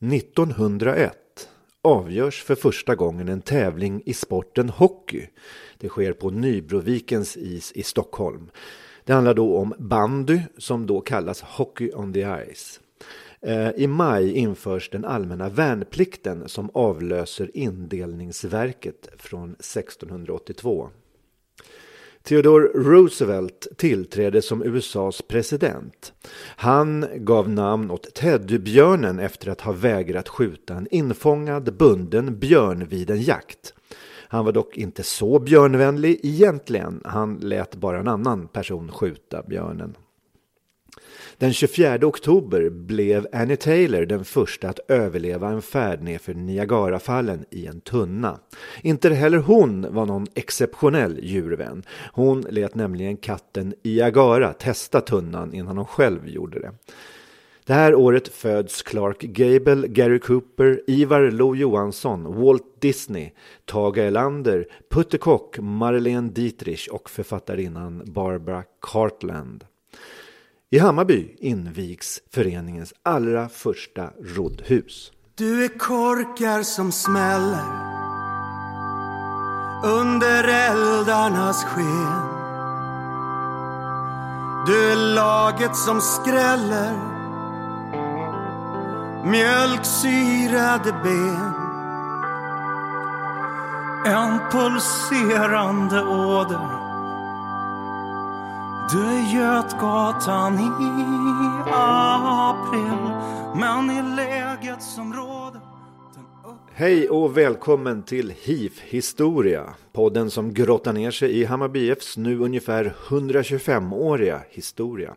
1901 avgörs för första gången en tävling i sporten hockey. Det sker på Nybrovikens is i Stockholm. Det handlar då om bandy som då kallas Hockey on the Ice. Eh, I maj införs den allmänna värnplikten som avlöser indelningsverket från 1682. Theodore Roosevelt tillträdde som USAs president. Han gav namn åt teddybjörnen efter att ha vägrat skjuta en infångad bunden björn vid en jakt. Han var dock inte så björnvänlig egentligen. Han lät bara en annan person skjuta björnen. Den 24 oktober blev Annie Taylor den första att överleva en färd nedför Niagarafallen i en tunna. Inte heller hon var någon exceptionell djurvän. Hon lät nämligen katten Iagara testa tunnan innan hon själv gjorde det. Det här året föds Clark Gable, Gary Cooper, Ivar Lo-Johansson, Walt Disney, Tage Erlander, Putte Kock, Marlene Dietrich och författarinnan Barbara Cartland. I Hammarby invigs föreningens allra första roddhus. Du är korkar som smäller under eldarnas sken. Du är laget som skräller mjölksyrade ben. En pulserande åder du är Götgatan i april Men i läget som råder Hej och välkommen till HIF Historia, podden som grottar ner sig i Hammarby IFs nu ungefär 125-åriga historia.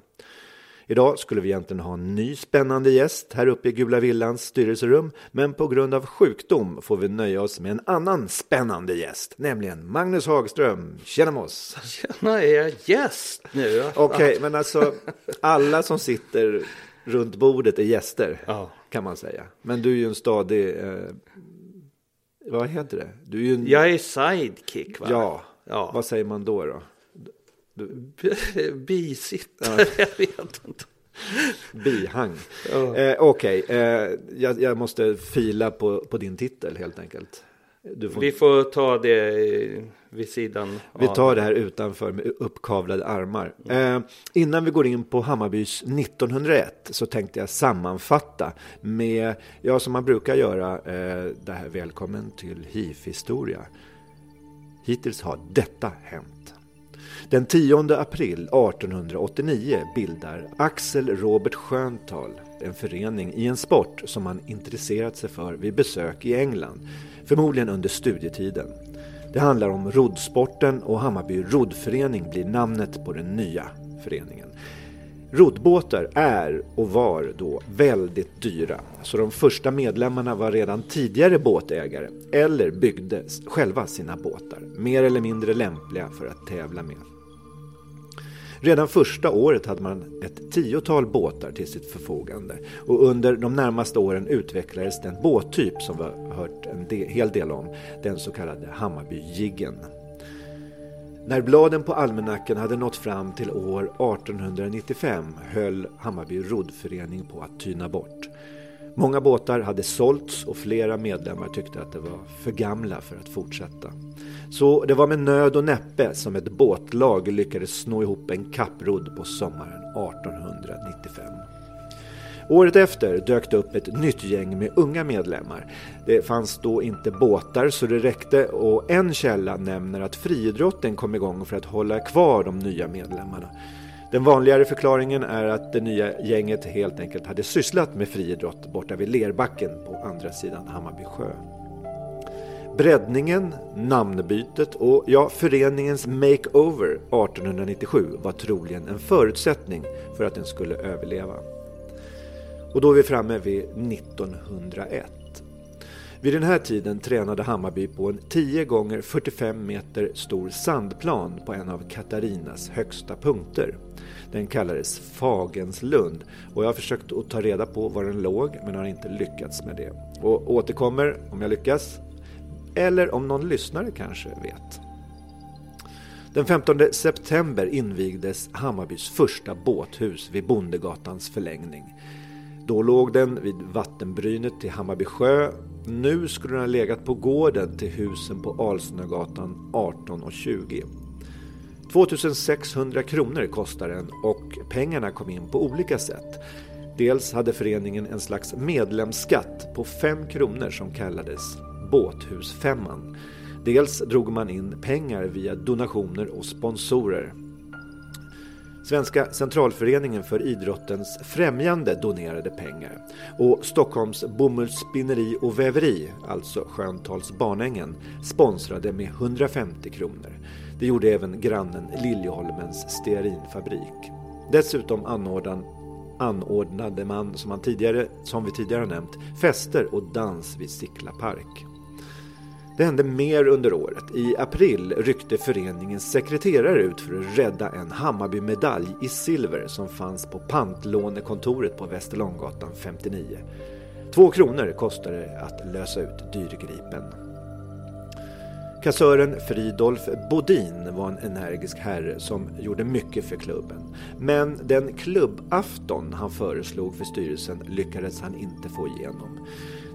Idag skulle vi egentligen ha en ny spännande gäst här uppe i Gula Villans styrelserum, men på grund av sjukdom får vi nöja oss med en annan spännande gäst, nämligen Magnus Hagström. Tjena Moss! Tjena, är jag gäst nu? Okej, okay, men alltså alla som sitter runt bordet är gäster, ja. kan man säga. Men du är ju en stadig, eh, vad heter det? Du är en... Jag är sidekick va? Ja. ja, vad säger man då? då? Bisittare, ja. jag vet inte. Bihang. Ja. Eh, Okej, okay. eh, jag, jag, måste fila på, på din titel helt enkelt. Får... Vi får ta det vid sidan. Vi tar det här utanför med uppkavlade armar. Eh, innan vi går in på Hammarbys 1901 så tänkte jag sammanfatta med, ja som man brukar göra, eh, det här välkommen till HIF-historia. Hittills har detta hänt. Den 10 april 1889 bildar Axel Robert Sköntal en förening i en sport som han intresserat sig för vid besök i England, förmodligen under studietiden. Det handlar om roddsporten och Hammarby roddförening blir namnet på den nya föreningen. Roddbåtar är och var då väldigt dyra, så de första medlemmarna var redan tidigare båtägare eller byggde själva sina båtar, mer eller mindre lämpliga för att tävla med. Redan första året hade man ett tiotal båtar till sitt förfogande och under de närmaste åren utvecklades den båttyp som vi har hört en del, hel del om, den så kallade Hammarbyjiggen. När bladen på almanackan hade nått fram till år 1895 höll Hammarby roddförening på att tyna bort. Många båtar hade sålts och flera medlemmar tyckte att de var för gamla för att fortsätta. Så det var med nöd och näppe som ett båtlag lyckades sno ihop en kapprodd på sommaren 1895. Året efter dök det upp ett nytt gäng med unga medlemmar. Det fanns då inte båtar så det räckte och en källa nämner att friidrotten kom igång för att hålla kvar de nya medlemmarna. Den vanligare förklaringen är att det nya gänget helt enkelt hade sysslat med friidrott borta vid Lerbacken på andra sidan Hammarby sjö. Breddningen, namnbytet och ja, föreningens makeover 1897 var troligen en förutsättning för att den skulle överleva. Och då är vi framme vid 1901. Vid den här tiden tränade Hammarby på en 10 gånger 45 meter stor sandplan på en av Katarinas högsta punkter. Den kallades Fagenslund och jag har försökt att ta reda på var den låg men har inte lyckats med det. Och återkommer om jag lyckas. Eller om någon lyssnare kanske vet. Den 15 september invigdes Hammarbys första båthus vid Bondegatans förlängning. Då låg den vid vattenbrynet till Hammarby sjö. Nu skulle den ha legat på gården till husen på Alsnögatan 18 och 20. 2600 kronor kostade den och pengarna kom in på olika sätt. Dels hade föreningen en slags medlemsskatt på 5 kronor som kallades Båthusfemman. Dels drog man in pengar via donationer och sponsorer. Svenska centralföreningen för idrottens främjande donerade pengar och Stockholms bomullsspinneri och väveri, alltså Sköntals Barnängen, sponsrade med 150 kronor. Det gjorde även grannen Liljeholmens stearinfabrik. Dessutom anordnade man, som, man tidigare, som vi tidigare nämnt, fester och dans vid Sickla park. Det hände mer under året. I april ryckte föreningens sekreterare ut för att rädda en Hammarby-medalj i silver som fanns på pantlånekontoret på Västerlånggatan 59. Två kronor kostade det att lösa ut dyrgripen. Kassören Fridolf Bodin var en energisk herre som gjorde mycket för klubben. Men den klubbafton han föreslog för styrelsen lyckades han inte få igenom.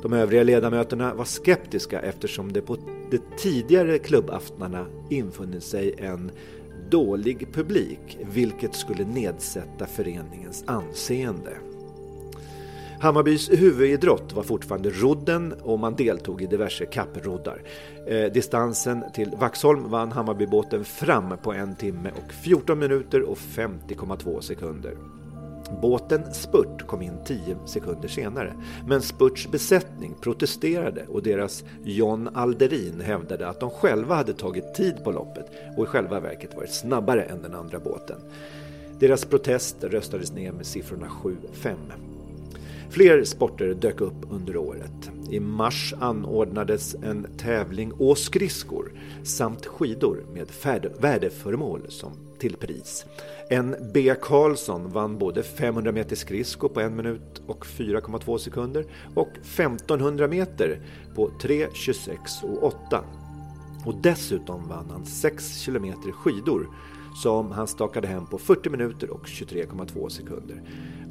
De övriga ledamöterna var skeptiska eftersom det på de tidigare klubbaftnarna infunnit sig en dålig publik, vilket skulle nedsätta föreningens anseende. Hammarbys huvudidrott var fortfarande rodden och man deltog i diverse kapproddar. Eh, distansen till Vaxholm vann Hammarbybåten fram på en timme och 14 minuter och 50,2 sekunder. Båten Spurt kom in 10 sekunder senare, men Spurts besättning protesterade och deras John Alderin hävdade att de själva hade tagit tid på loppet och i själva verket varit snabbare än den andra båten. Deras protest röstades ner med siffrorna 7-5. Fler sporter dök upp under året. I mars anordnades en tävling å skridskor samt skidor med värdeföremål som till pris. En B. Karlsson vann både 500 meter skridsko på 1 minut och 4,2 sekunder och 1500 meter på 3, 26 och 8. Och dessutom vann han 6 kilometer skidor som han stakade hem på 40 minuter och 23,2 sekunder.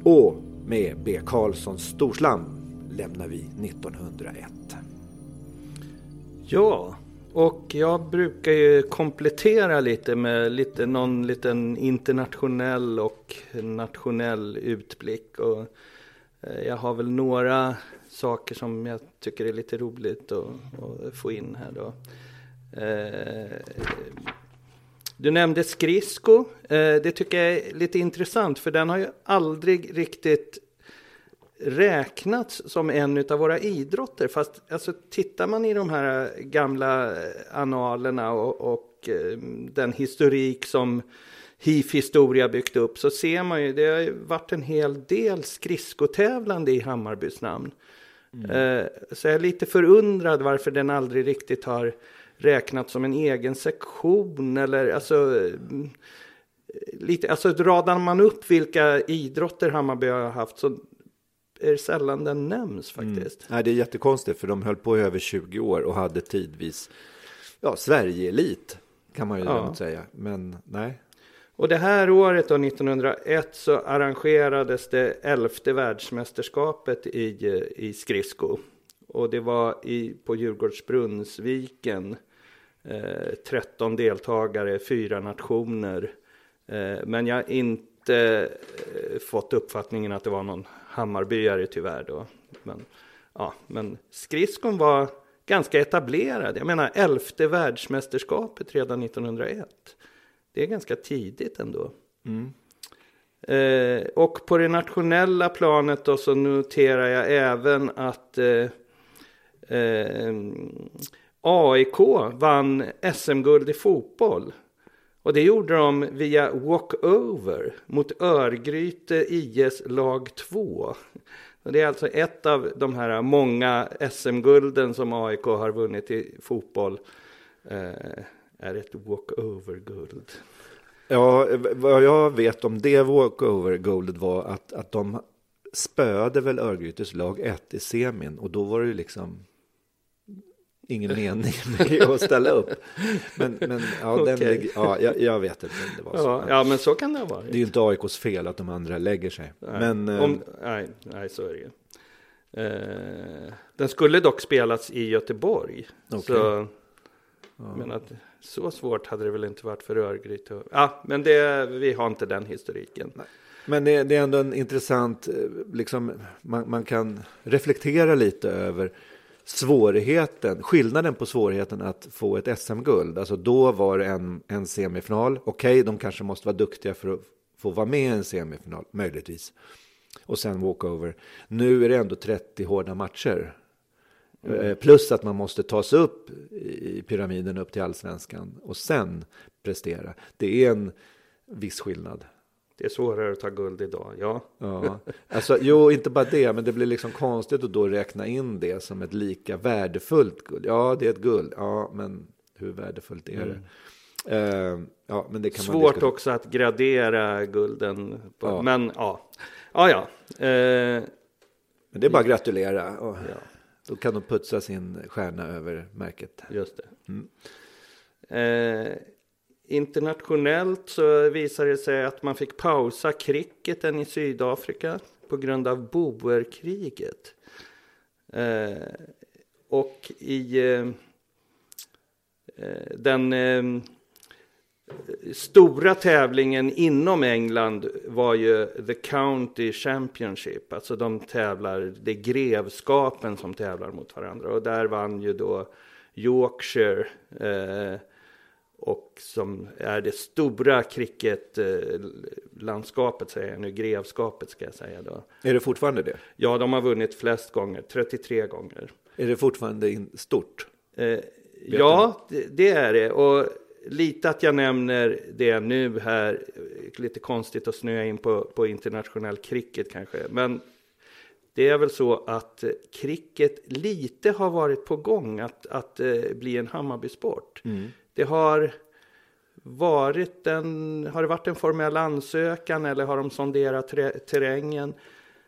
Och med B. Karlssons storslam lämnar vi 1901. Ja, och jag brukar ju komplettera lite med lite, någon liten internationell och nationell utblick. Och eh, jag har väl några saker som jag tycker är lite roligt att, att få in här då. Eh, du nämnde skridsko. Eh, det tycker jag är lite intressant för den har ju aldrig riktigt räknats som en av våra idrotter. Fast alltså, tittar man i de här gamla analerna och, och eh, den historik som HIF-historia byggt upp så ser man ju, det har varit en hel del skridskotävlande i Hammarbys namn. Mm. Eh, så jag är lite förundrad varför den aldrig riktigt har räknats som en egen sektion eller alltså lite, alltså radar man upp vilka idrotter Hammarby har haft så är sällan den nämns faktiskt. Nej, det är jättekonstigt för de höll på i över 20 år och hade tidvis ja, Sverige-elit kan man ju Ja. säga. Men nej, Och det här året då, 1901, så arrangerades det elfte världsmästerskapet i, i skridsko. Och det var i, på Djurgårdsbrunnsviken. Eh, 13 deltagare, fyra nationer. Eh, men jag har inte eh, fått uppfattningen att det var någon Hammarbyare tyvärr då. Men, ja, men skridskon var ganska etablerad. Jag menar elfte världsmästerskapet redan 1901. Det är ganska tidigt ändå. Eh, och på det nationella planet då så noterar jag även att eh, eh, AIK vann SM-guld i fotboll. Och det gjorde de via walkover mot Örgryte IS lag 2. Och det är alltså ett av de här många SM-gulden som AIK har vunnit i fotboll. Eh, är ett walkover-guld. Ja, vad jag vet om det walkover-guldet var att, att de spöade väl Örgrytes lag 1 i semin och då var det ju liksom ingen mening med att ställa upp. Men, men ja, den, Okej. lig- ja jag, jag vet inte om det var så. Ja, ja, men så kan det ha varit. Det är ju inte AIKs fel att de andra lägger sig. Nej, Men eh, om, nej, nej, så är det ju. Eh, den skulle dock spelas i Göteborg. Okej. Så, men att, så svårt hade det väl inte varit för Örgryte. Ja, men det, vi har inte den historiken. Men det, det är ändå en intressant, eh, liksom, man, man kan reflektera lite över svårigheten, skillnaden på svårigheten att få ett SM-guld. Alltså då var det en, en semifinal, okej de kanske måste vara duktiga för att få vara med i en semifinal, möjligtvis. Och sen walkover. Nu är det ändå 30 hårda matcher. Eh, Plus att man måste ta sig upp i pyramiden upp till allsvenskan och sen prestera. Det är en viss skillnad. Det är svårare att ta guld idag, ja. Ja, alltså, jo, inte bara det, men det blir liksom konstigt att då räkna in det som ett lika värdefullt guld. Ja, det är ett guld, ja, men hur värdefullt är det? Eh, ja, men det kan man Mm. Svårt diskutera. också att gradera gulden. På, Ja. Men ja, ja, ja. Eh, Men det är bara att gratulera. Och ja. Då kan de putsa sin stjärna över märket. Just det. Eh, internationellt så visade det sig att man fick pausa cricketen i Sydafrika på grund av boerkriget. Eh, och i eh, eh, den eh, stora tävlingen inom England var ju The County Championship. Alltså de tävlar, det är grevskapen som tävlar mot varandra. Och där vann ju då Yorkshire. Eh, Eh, och som är det stora cricketlandskapet, säger jag nu, grevskapet ska jag säga då. Är det fortfarande det? Ja, de har vunnit flest gånger, 33 gånger. Är det fortfarande stort? Eh, ja, det, det är det. Och lite att jag nämner det nu här, eh, lite konstigt att snöa in på, på internationell cricket kanske. Men det är väl så att eh, cricket lite har varit på gång att, att eh, bli en Hammarby-sport. Det har varit en, har det varit en formell ansökan eller har de sonderat terrängen?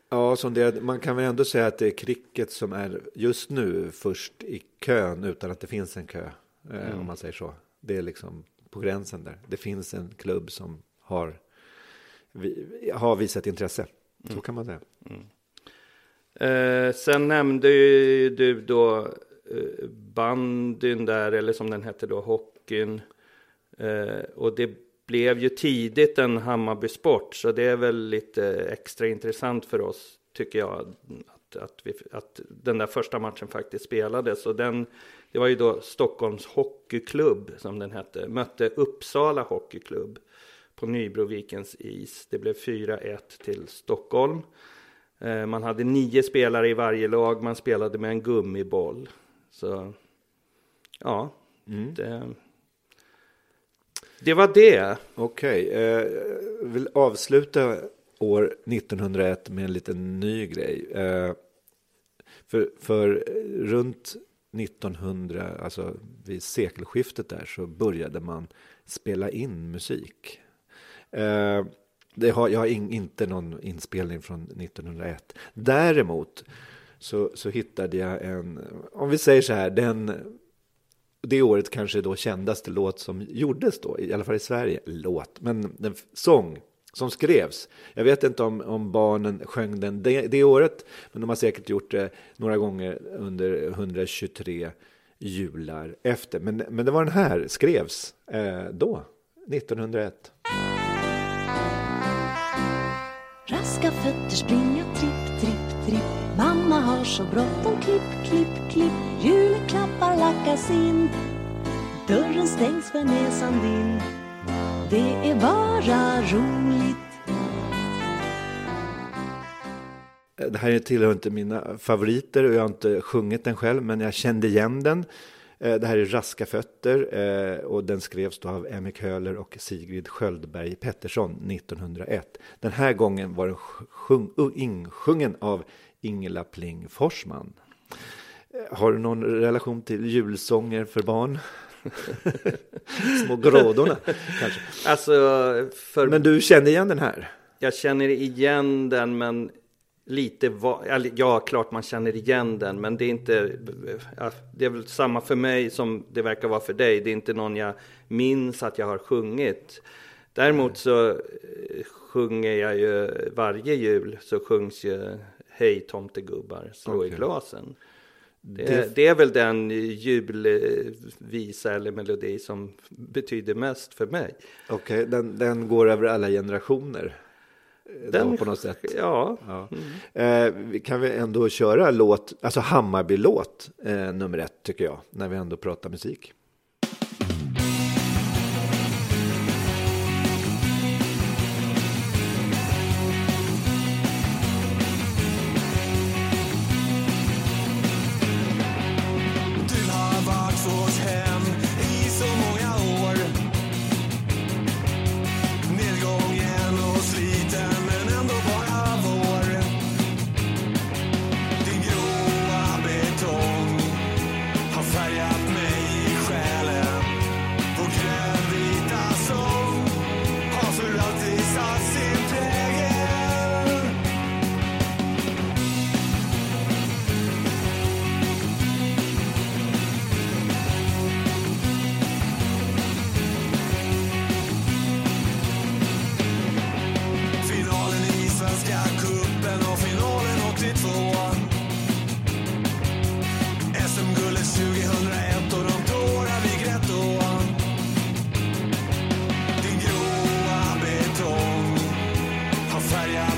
Ja, som det, man kan väl ändå säga att det är cricket som är just nu först i kön utan att det finns en kö. Eh, Om man säger så. Det är liksom på gränsen där. Det finns en klubb som har, har visat intresse. Så kan man säga. Eh, sen nämnde ju du då eh, bandyn där, eller som den hette då, hockeyn. Eh, och det blev ju tidigt en Hammarby-sport, så det är väl lite extra intressant för oss, tycker jag, att, att, vi, att den där första matchen faktiskt spelades. Och den, det var ju då Stockholms Hockeyklubb, som den hette, mötte Uppsala Hockeyklubb på Nybrovikens is. Det blev 4-1 till Stockholm. Eh, Man hade nio spelare i varje lag, man spelade med en gummiboll. Så ja, det, det var det. Okej, eh, jag vill avsluta år 1901 med en liten ny grej. Eh, för, för runt 1900, alltså vid sekelskiftet där, så började man spela in musik. Eh, det har, jag har in, inte någon inspelning från 1901. Däremot så, så hittade jag en, om vi säger så här, den det året kanske då kändaste låt som gjordes då, i alla fall i Sverige, låt, men den sång som skrevs. Jag vet inte om, om barnen sjöng den det, det året, men de har säkert gjort det några gånger under 123 jular efter. Men, men det var den här, skrevs eh, då, 1901. Raska fötter springa tripp, har så bråttom. Klipp, klipp, klipp. Julklappar lackas in. Dörren stängs för näsan din. Det är bara roligt. Det här tillhör inte mina favoriter och jag har inte sjungit den själv, men jag kände igen den. Eh, det här är Raska fötter eh, och den skrevs då av Emmy Köhler och Sigrid Sköldberg Pettersson 1901. Den här gången var den sjung, insjungen av Ingela Pling Forsman. Eh, har du någon relation till julsånger för barn? Små grådorna kanske? Alltså, för... Men du känner igen den här? Jag känner igen den, men lite va... Ja, klart man känner igen den, men det är inte... Det är väl samma för mig som det verkar vara för dig. Det är inte någon jag minns att jag har sjungit. Däremot så eh, sjunger jag ju varje jul så sjungs ju Hej tomtegubbar, slå okay. i glasen. Det, det... det, är väl den julvisa eller melodi som betyder mest för mig. Okej, okay, den, den går över alla generationer? Den, på något sätt. Ja. ja. Mm. Eh, kan vi ändå köra låt, alltså Hammarby-låt eh, nummer ett tycker jag, när vi ändå pratar musik. Fire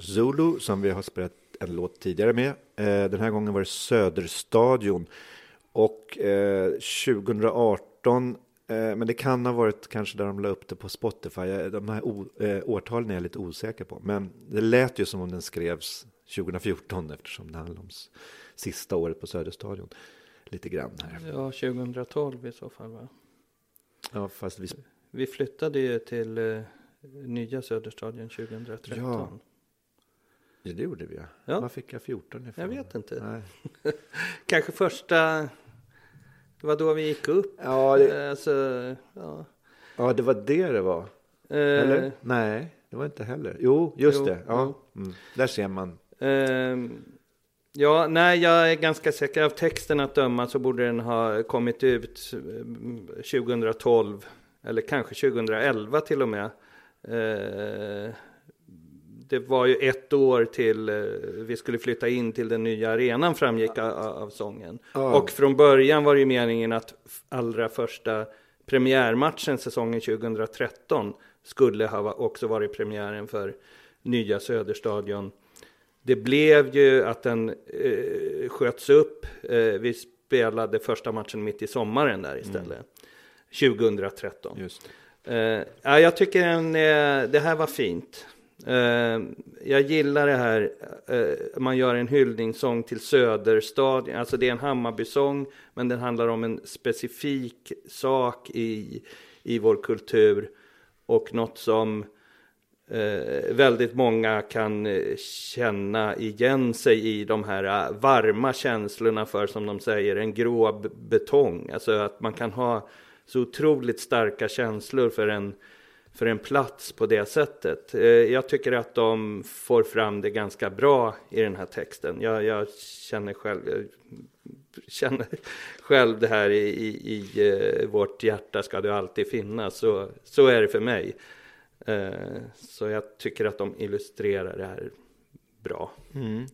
Zulu som vi har spelat en låt tidigare med. Eh, den här gången var det Söderstadion. Och eh, 2018, eh, men det kan ha varit kanske där de la upp det på Spotify. De här eh, årtalen är jag lite osäker på. Men det lät ju som om den skrevs 2014 eftersom det handlar om sista året på Söderstadion. Lite grann här. Ja, 2012 i så fall va? Ja, fast vi... Vi flyttade ju till eh, nya Söderstadion 2013. Ja. Ja, det gjorde vi. Ja. Ja. Var fick jag 14 ifrån? Jag vet inte. Kanske första, det var då vi gick upp. Ja, det, Eh, Alltså, ja. ja, det var det det var. Eh, Eller? Nej, det var inte heller. Jo, just Jo, det. Ja. Mm. Där ser man. Ehm, ja, nej, jag är ganska säker. Av texten att döma så borde den ha kommit ut mm, 2012. Eller kanske 2011 till och med. Eh, det var ju ett år till eh, vi skulle flytta in till den nya arenan framgick av, av sången. Ja. Och från början var det ju meningen att allra första premiärmatchen säsongen 2013 skulle ha också varit premiären för nya Söderstadion. Det blev ju att den eh, sköts upp. Eh, vi spelade första matchen mitt i sommaren där istället. 2013. Just. Eh, ja, jag tycker en, eh, det här var fint. Ehm, jag gillar det här, eh, man gör en hyllningssång till Söderstadion. Alltså det är en Hammarbysång, men den handlar om en specifik sak i, i vår kultur. Och något som eh, väldigt många kan eh, känna igen sig i de här eh, varma känslorna för, som de säger, en grå betong. Alltså att man kan ha så otroligt starka känslor för en, för en plats på det sättet. Eh, jag tycker att de får fram det ganska bra i den här texten. Jag, jag känner själv, jag känner själv det här i, i, i eh, vårt hjärta ska du alltid finnas. Så, så är det för mig. Så jag tycker att de illustrerar det här bra. Mm.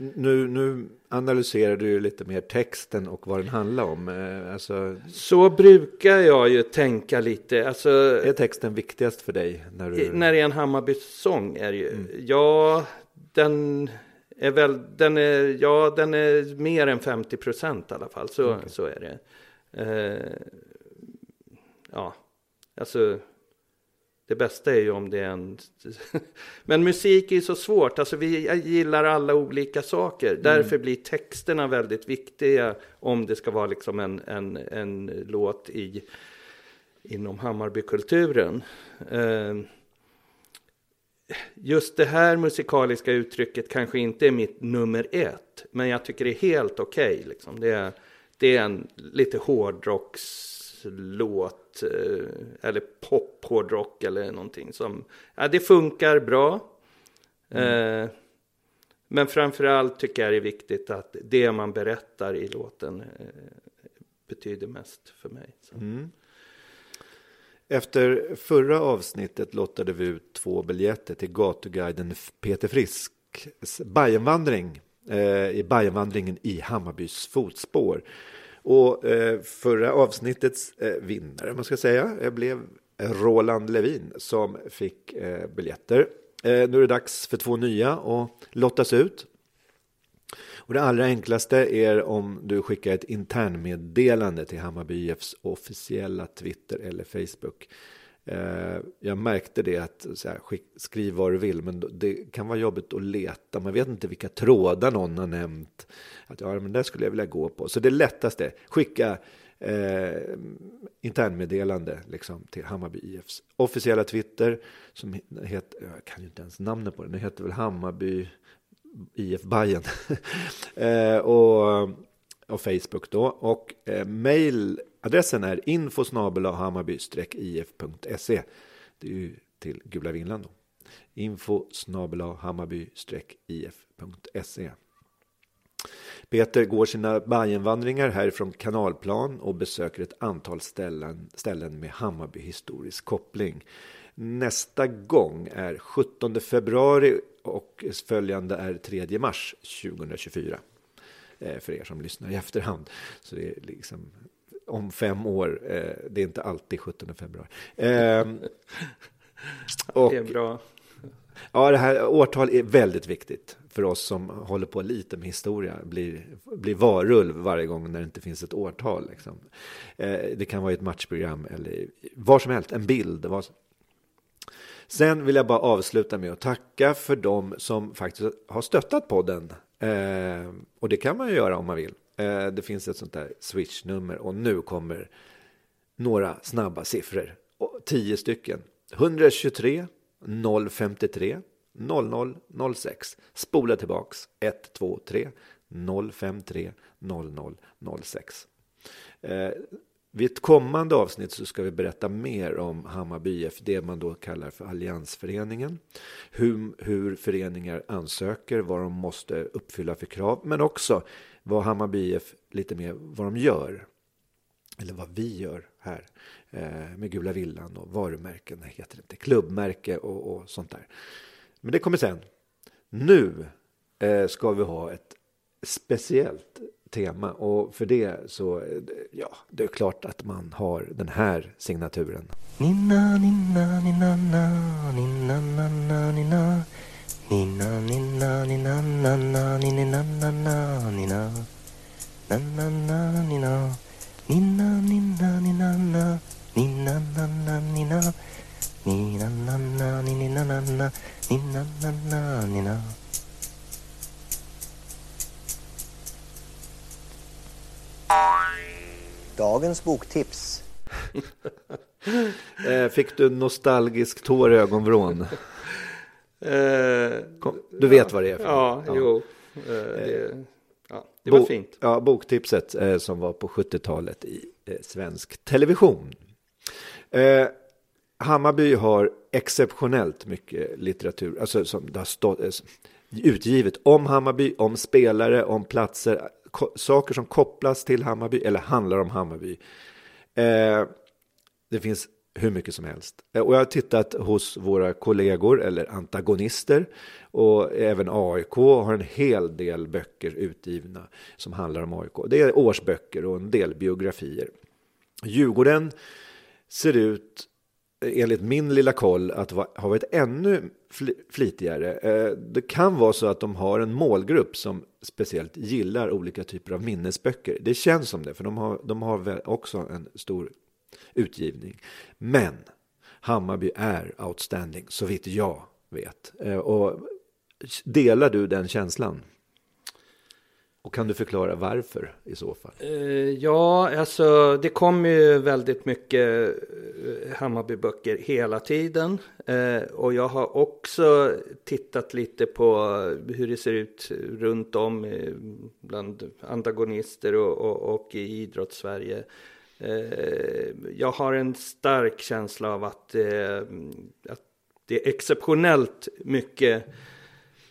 Nu, nu analyserar du ju lite mer texten och vad den handlar om. Eh, Alltså, Så brukar jag ju tänka lite. Alltså, är texten viktigast för dig? När du... När det är en Hammarby-sång är ju. Ja, den är väl, den är, ja, den är mer än 50 procent i alla fall. Så, så är det. Eh, ja, alltså. Det bästa är ju om det är en... Men musik är ju så svårt. Alltså vi gillar alla olika saker. Därför blir texterna väldigt viktiga om det ska vara liksom en, en, en låt i, inom Hammarbykulturen. Eh, just det här musikaliska uttrycket kanske inte är mitt nummer ett. Men jag tycker det är helt okej. liksom. det, är, det är en lite hårdrockslåt. Eh, Eller pop-hårdrock eller någonting som... Ja, det funkar bra. Eh, men framförallt tycker jag det är viktigt att det man berättar i låten eh, betyder mest för mig. Så. Efter förra avsnittet lottade vi ut två biljetter till gatuguiden Peter Frisks Bajenvandring eh, i Bajenvandringen i Hammarbys fotspår. Och eh, förra avsnittets eh, vinnare, man ska säga, blev Roland Levin som fick eh, biljetter. Eh, nu är det dags för två nya att lottas ut. Och det allra enklaste är om du skickar ett internmeddelande till Hammarby IFs officiella Twitter eller Facebook. Eh, jag märkte det att så här, skick, skriv vad du vill, men det kan vara jobbigt att leta. Man vet inte vilka trådar någon har nämnt. Att ja, men det skulle jag vilja gå på. Så det lättaste, skicka eh, internmeddelande liksom, till Hammarby IFs officiella Twitter. Som heter, jag kan ju inte ens namnet på den, det heter väl Hammarby IF Bayern eh, och, och Facebook då. Och eh, Adressen är info hammarby-if.se. Det är ju till Gula Vinland då. Info hammarby-if.se. Peter går sina Bajenvandringar härifrån Kanalplan och besöker ett antal ställen, ställen med Hammarby historisk koppling. Nästa gång är 17 februari och följande är 3 mars 2024. Eh, för er som lyssnar i efterhand. Så det är liksom om fem år. eh, Det är inte alltid 17 februari. Eh, och, Det är bra. Ja, det här årtal är väldigt viktigt för oss som håller på lite med historia. Blir, blir varulv varje gång när det inte finns ett årtal. Liksom. Eh, det kan vara ett matchprogram eller var som helst, en bild. Var. Sen vill jag bara avsluta med att tacka för dem som faktiskt har stöttat podden. Eh, och det kan man ju göra om man vill. Eh, det finns ett sånt där switchnummer och nu kommer några snabba siffror. Och tio stycken. 123 053 00 06. Spola tillbaks 123 053 00 06. Eh, vid ett kommande avsnitt så ska vi berätta mer om Hammarby IF, det man då kallar för Alliansföreningen. Hur, hur föreningar ansöker, vad de måste uppfylla för krav, men också vad Hammarby IF lite mer vad de gör. Eller vad vi gör här eh, med Gula Villan och varumärken, heter det inte, klubbmärke och, och sånt där. Men det kommer sen. Nu eh, ska vi ha ett speciellt tema och för det så, ja, det är klart att man har den här signaturen. Nina, nina, nina, na, nina, na, na, nina. Nina, nina, nina, na, na, nina, na, na, nina. Na, na, na, nina. Nina, nina, nina, na. Nina, na, na, nina. Nina, na, na, nina, na, na. Nina, na, na, nina. Dagens boktips. Eh, fick du nostalgisk tår i ögonvrån? Eh, Kom, du vet vad det är för Ja, ja. jo. Eh, det, ja, det var Bo- fint. Ja, boktipset som var på 70-talet i svensk television. Hammarby har exceptionellt mycket litteratur, alltså som det har stått, utgivet om Hammarby, om spelare, om platser, saker som kopplas till Hammarby eller handlar om Hammarby. Eh, det finns hur mycket som helst. Eh, Och jag har tittat hos våra kollegor eller antagonister och även AIK har en hel del böcker utgivna som handlar om AIK. Det är årsböcker och en del biografier. Djurgården ser ut, enligt min lilla koll, att va- ha varit ännu flitigare. Eh, det kan vara så att de har en målgrupp som speciellt gillar olika typer av minnesböcker. Det känns som det, för de har, de har också en stor utgivning. Men Hammarby är outstanding, så vitt jag vet. Eh, och delar du den känslan? Och kan du förklara varför i så fall? Eh, ja, alltså det kommer ju väldigt mycket eh, Hammarbyböcker hela tiden. Eh, och jag har också tittat lite på hur det ser ut runt om bland antagonister och, och, och i idrottssverige. Jag har en stark känsla av att, att det är exceptionellt mycket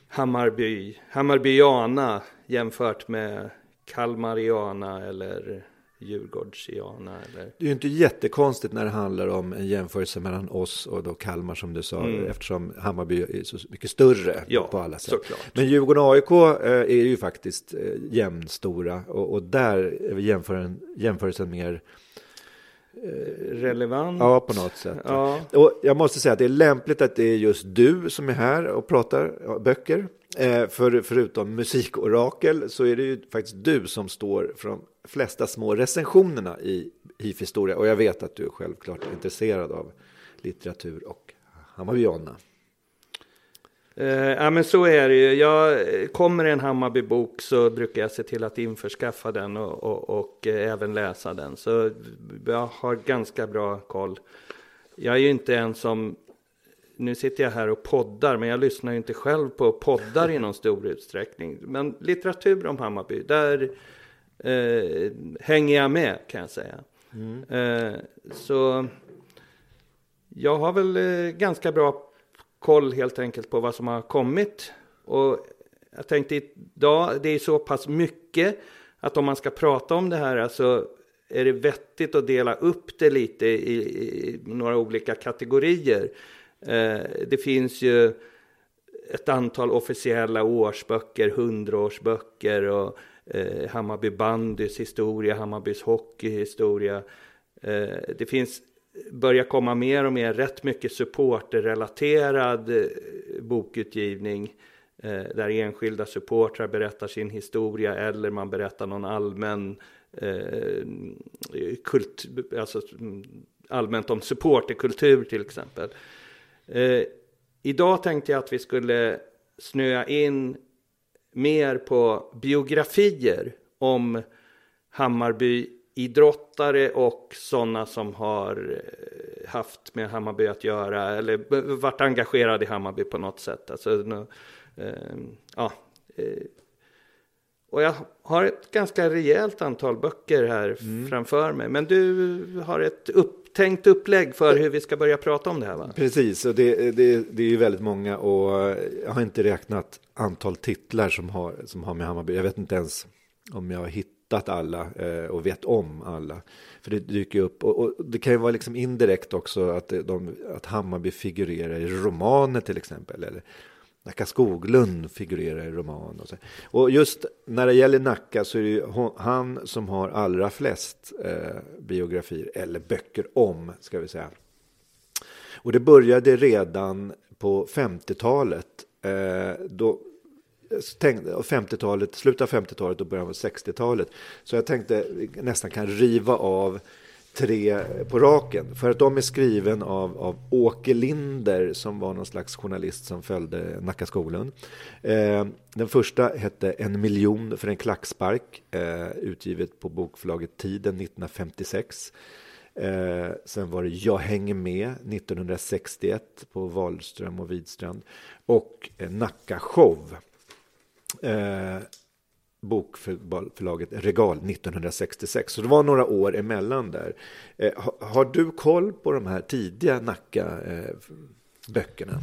Hammarby, Hammarbyiana jämfört med Kalmariana eller Djurgårdsiana eller Det är ju inte jättekonstigt när det handlar om en jämförelse mellan oss och då Kalmar som du sa, eftersom Hammarby är så mycket större Mm. Ja, på alla sätt. såklart. Men Djurgården och AIK eh, är ju faktiskt eh, jämnstora och, och där är jämfören, jämförelsen mer, relevant. ja på något sätt. Ja. Och jag måste säga att det är lämpligt att det är just du som är här och pratar böcker. Eh, för, förutom musikorakel så är det ju faktiskt du som står för de flesta små recensionerna i HIF historia. Och jag vet att du är självklart intresserad av litteratur och Hammarbyana. Eh, ja men så är det ju. Jag, eh, kommer en Hammarbybok så brukar jag se till att införskaffa den och, och, och eh, även läsa den. Så jag har ganska bra koll. Jag är ju inte en som, nu sitter jag här och poddar, men jag lyssnar ju inte själv på poddar i någon stor utsträckning. Men litteratur om Hammarby, där eh, hänger jag med kan jag säga. Eh, så jag har väl eh, ganska bra koll helt enkelt på vad som har kommit. Och jag tänkte idag, det är så pass mycket att om man ska prata om det här så är det vettigt att dela upp det lite i, i några olika kategorier. Eh, det finns ju ett antal officiella årsböcker, hundraårsböcker och eh, Hammarby bandys historia, Hammarbys hockeyhistoria. Eh, det finns börjar komma mer och mer rätt mycket supporterrelaterad eh, bokutgivning. Eh, där enskilda supportrar berättar sin historia eller man berättar någon allmän eh, kult, alltså mm, allmänt om supporterkultur till exempel. Eh, idag tänkte jag att vi skulle snöa in mer på biografier om Hammarby idrottare och sådana som har eh, haft med Hammarby att göra eller varit engagerade i Hammarby på något sätt. Alltså, eh, ja, eh, och jag har ett ganska rejält antal böcker här mm. framför mig. Men du har ett upptänkt upplägg för hur vi ska börja prata om det här va? Precis, och det, det, det är ju väldigt många och jag har inte räknat antal titlar som har, som har med Hammarby. Jag vet inte ens om jag har hittat alla eh, och vet om alla. För det dyker upp och, och, det kan ju vara liksom indirekt också att, de, att Hammarby figurerar i romaner till exempel. Eller Nacka Skoglund figurerar i romanen. Och, så. och just när det gäller Nacka så är det ju han som har allra flest eh, biografier, eller böcker om, ska vi säga. Och det började redan på 50-talet. Eh, då 50-talet, slutet av 50-talet och början av 60-talet. Så jag tänkte nästan kan riva av tre på raken. För att de är skriven av, av Åke Linder som var någon slags journalist som följde Nacka Skoglund. Eh, den första hette En miljon för en klackspark, eh, utgivet på bokförlaget Tiden 1956. Eh, sen var det Jag hänger med 1961 på Wahlström och Widstrand. Och eh, Nacka show. Eh, bokförlaget Regal 1966. Så det var några år emellan där. Eh, har du koll på de här tidiga Nacka-böckerna?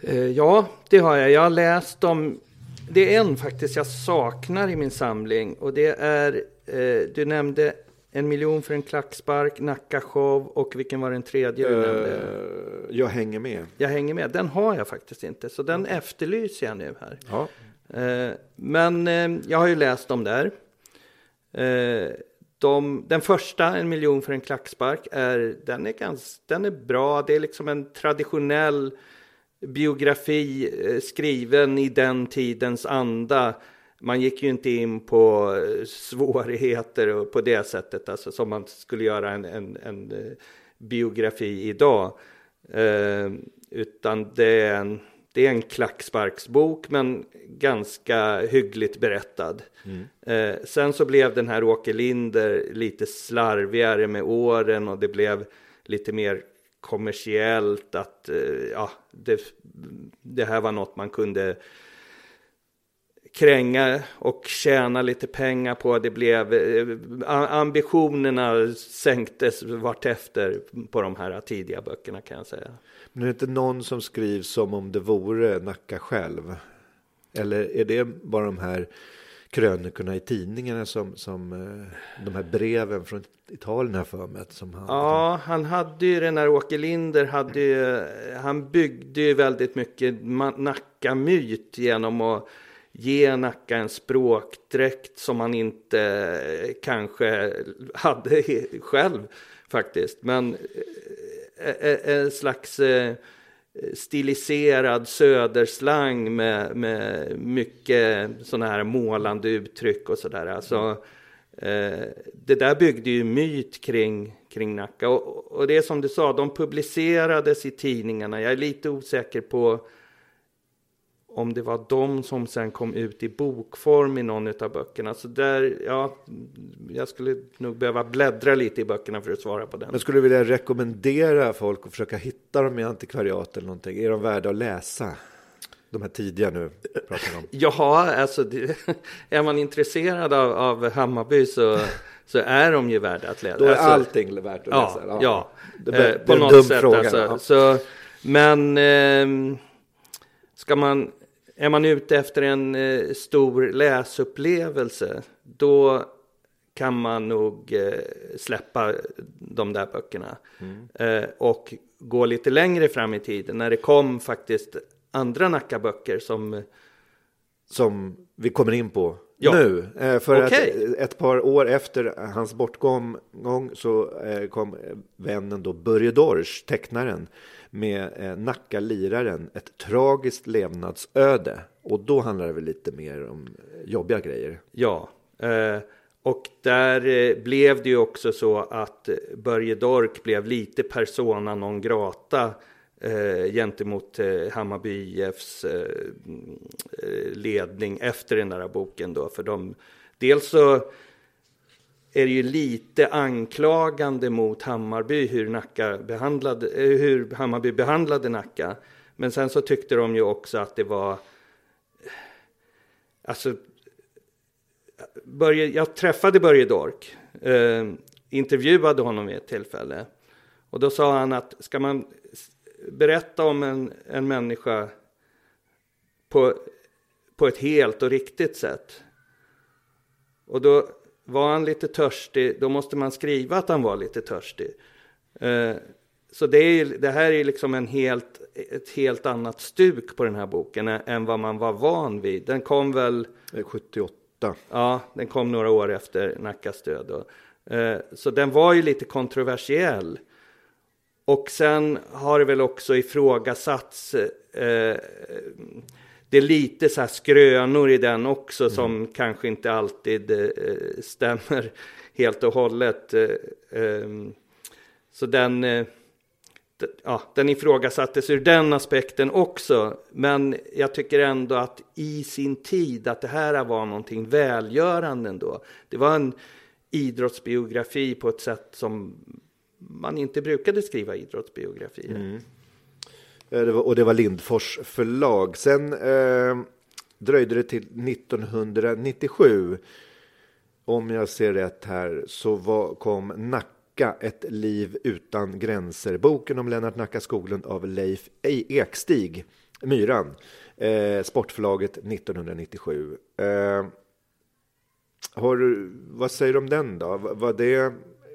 Eh, ja, det har jag. Jag har läst dem. Det är en faktiskt jag saknar i min samling och det är, eh, du nämnde en miljon för en klackspark, Nacka show och vilken var den tredje du nämnde? Jag hänger med. Jag hänger med. Den har jag faktiskt inte, så den efterlyser jag nu här. Ja. Eh, men eh, jag har ju läst dem där. Eh, de, den första, En miljon för en klackspark, är, den, är ganska, den är bra. Det är liksom en traditionell biografi skriven i den tidens anda. Man gick ju inte in på svårigheter på det sättet, alltså som man skulle göra en, en, en biografi idag. Eh, utan det är en det är en klacksparksbok men ganska hyggligt berättad. Mm. Eh, sen så blev den här Åke Linder lite slarvigare med åren och det blev lite mer kommersiellt att eh, ja, det, det här var något man kunde kränga och tjäna lite pengar på. Det blev, eh, ambitionerna sänktes vartefter på de här tidiga böckerna kan jag säga. Men är det inte någon som skriver som om det vore Nacka själv? Eller är det bara de här krönikorna i tidningarna som, som eh, de här breven från Italien här för mig? Som han, ja, han hade ju den här Åke Linder, hade ju, han byggde ju väldigt mycket Nacka-myt genom att ge Nacka en språkdräkt som han inte eh, kanske hade själv faktiskt. Men eh, eh, en slags stiliserad söderslang med, med mycket sådana här målande uttryck och sådär. Alltså, det där byggde ju myt kring, kring Nacka. Och, och det är som du sa, de publicerades i tidningarna. Jag är lite osäker på om det var de som sen kom ut i bokform i någon av böckerna. Så där, ja, jag skulle nog behöva bläddra lite i böckerna för att svara på den. Men skulle du vilja rekommendera folk att försöka hitta dem i antikvariat eller någonting? Är de värda att läsa? De här tidiga nu pratar om. Ja, alltså det, är man intresserad av, av Hammarby så, så är de ju värda att läsa. Då är alltså, allting värt att ja, läsa? Ja, det, det, eh, på något sätt. Fråga, alltså, ja. så, men eh, ska man är man ute efter en eh, stor läsupplevelse, då kan man nog eh, släppa de där böckerna. Mm. Eh, och gå lite längre fram i tiden, när det kom faktiskt andra Nacka-böcker som... Som vi kommer in på Ja. nu. Eh, För Okej. att ett par år efter hans bortgång gång så eh, kom vännen då Börje Dorsch, tecknaren, med eh, Nacka liraren, ett tragiskt levnadsöde. Och då handlar det väl lite mer om jobbiga grejer. Ja, eh, och där eh, blev det ju också så att eh, Börje Dork blev lite persona non grata eh, gentemot eh, Hammarby IFs eh, eh, ledning efter den där boken då. För de, dels så är det ju lite anklagande mot Hammarby hur, Nacka behandlade, eh, hur Hammarby behandlade Nacka. Men sen så tyckte de ju också att det var Alltså, Börje, jag träffade Börje Dork, eh, intervjuade honom vid ett tillfälle. Och då sa han att ska man berätta om en, en människa på, på ett helt och riktigt sätt. Och då var han lite törstig, då måste man skriva att han var lite törstig. Eh, så det, är, det här är liksom en helt, ett helt annat stuk på den här boken ä- än vad man var van vid. Den kom väl Eh, 78. Ja, den kom några år efter Nackas död. Eh, Så den var ju lite kontroversiell. Och sen har det väl också ifrågasatts. Eh, det är lite så här skrönor i den också som kanske inte alltid eh, stämmer helt och hållet. Eh, ehm, så den, eh, ja, den ifrågasattes ur den aspekten också. Men jag tycker ändå att i sin tid att det här var någonting välgörande ändå. Det var en idrottsbiografi på ett sätt som man inte brukade skriva idrottsbiografier. Mm. Eh, det var, och det var Lindfors förlag. Sen eh, dröjde det till 1997. Om jag ser rätt här så var, kom Nacka, ett liv utan gränser. Boken om Lennart Nacka Skoglund av Leif e- Ekstig, Myran. Eh, Sportförlaget 1997. Eh, har vad säger du om den då? Var var det,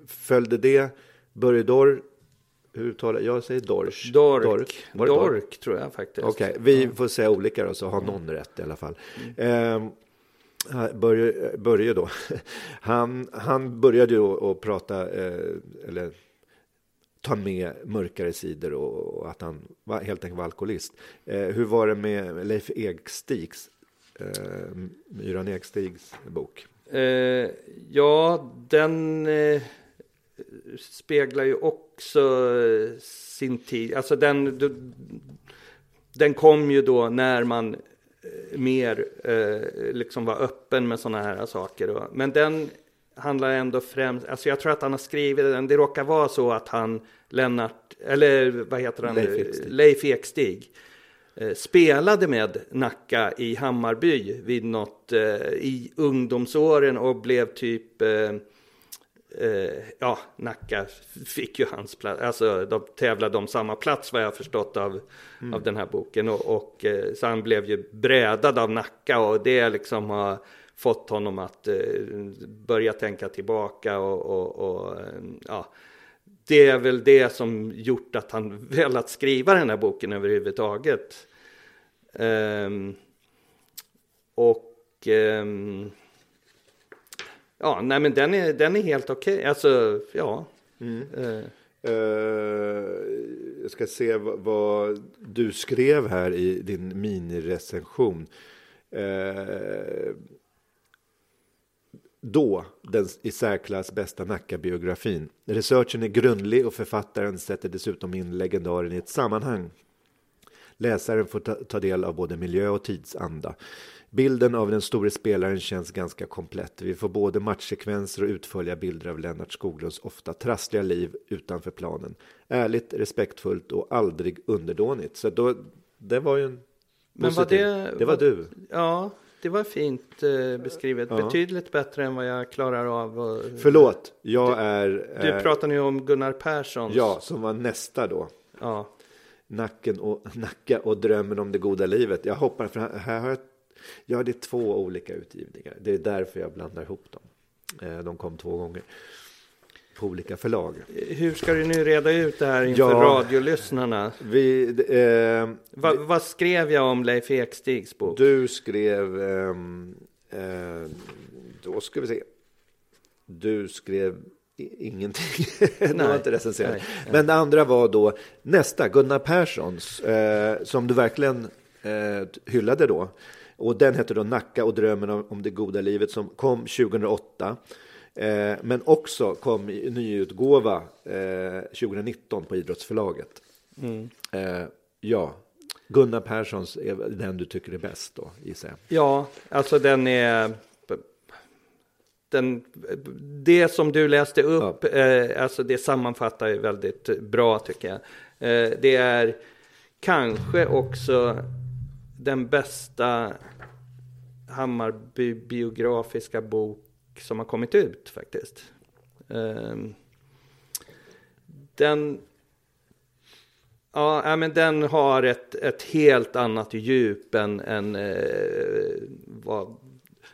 följde det Börje Dorr? Hur talar jag? säger Dorsch. Dork, Dork. Dork, Dork? tror jag faktiskt. Okej, vi får säga olika då, så har någon rätt i alla fall. Ehm, här, Börje, Börje då, han, han började ju att- att prata, eh, eller ta med mörkare sidor och, och att han var, helt enkelt var alkoholist. Eh, hur var det med Leif Ekstigs, eh, Myran Ekstigs bok? Eh, ja, den eh, speglar ju också eh, sin tid. Alltså den, den kom ju då när man eh, mer eh, liksom var öppen med sådana här saker. Då. Men den handlar ändå främst, alltså jag tror att han har skrivit den, det råkar vara så att han, Lennart, eller vad heter han? Leif Ekstig. Leif Ekstig eh, spelade med Nacka i Hammarby vid något eh, i ungdomsåren och blev typ eh, ja, Nacka fick ju hans plats, alltså de tävlade om samma plats vad jag förstått av, av den här boken. Och, och eh, så han blev ju brädad av Nacka och det liksom har fått honom att eh, börja tänka tillbaka och, och, och eh, ja, det är väl det som gjort att han velat skriva den här boken överhuvudtaget. Ehm, och ehm, ja, nej men den är, den är helt okej. Alltså, ja. Eh, Eh, jag ska se vad, vad du skrev här i din minirecension. Eh, då, den i särklass bästa Nacka-biografin. Researchen är grundlig och författaren sätter dessutom in legendaren i ett sammanhang. Läsaren får ta, ta del av både miljö och tidsanda. Bilden av den store spelaren känns ganska komplett. Vi får både matchsekvenser och utförliga bilder av Lennart Skoglunds ofta trassliga liv utanför planen. Ärligt, respektfullt och aldrig underdånigt. Så då, det var ju en Men var positiv- det- det var du. ja, det var fint eh, beskrivet. Ja. Betydligt bättre än vad jag klarar av. Och, Förlåt, jag är... Du eh, pratar nu om Gunnar Perssons. Ja, som var nästa då. ja. Nacken och, Nacka och drömmen om det goda livet. Jag hoppar, för här har jag, ja, det är två olika utgivningar. Det är därför jag blandar ihop dem. Eh, De kom två gånger på olika förlag. Hur ska du nu reda ut det här inför Ja. radiolyssnarna? Vi, eh, Va, vad skrev jag om Leif Ekstigs bok? du skrev eh, Eh, då ska vi se. Du skrev ingenting. Nej, har inte recenserat. nej, nej. Men det andra var då nästa, Gunnar Perssons, eh, som du verkligen eh, hyllade då. Och den hette då Nacka och drömmen om, det goda livet som kom 2008. Eh, men också kom i nyutgåva eh, 2019 på Idrottsförlaget. Mm. Eh, ja, Gunnar Perssons är den du tycker är bäst då, gissar jag. Ja, alltså den är... Den, det som du läste upp, eh, alltså det sammanfattar ju väldigt bra tycker jag. Eh, det är kanske också den bästa Hammarby-biografiska bok som har kommit ut faktiskt. Ehm, den Ja, men den har ett, ett helt annat djup än, än eh, vad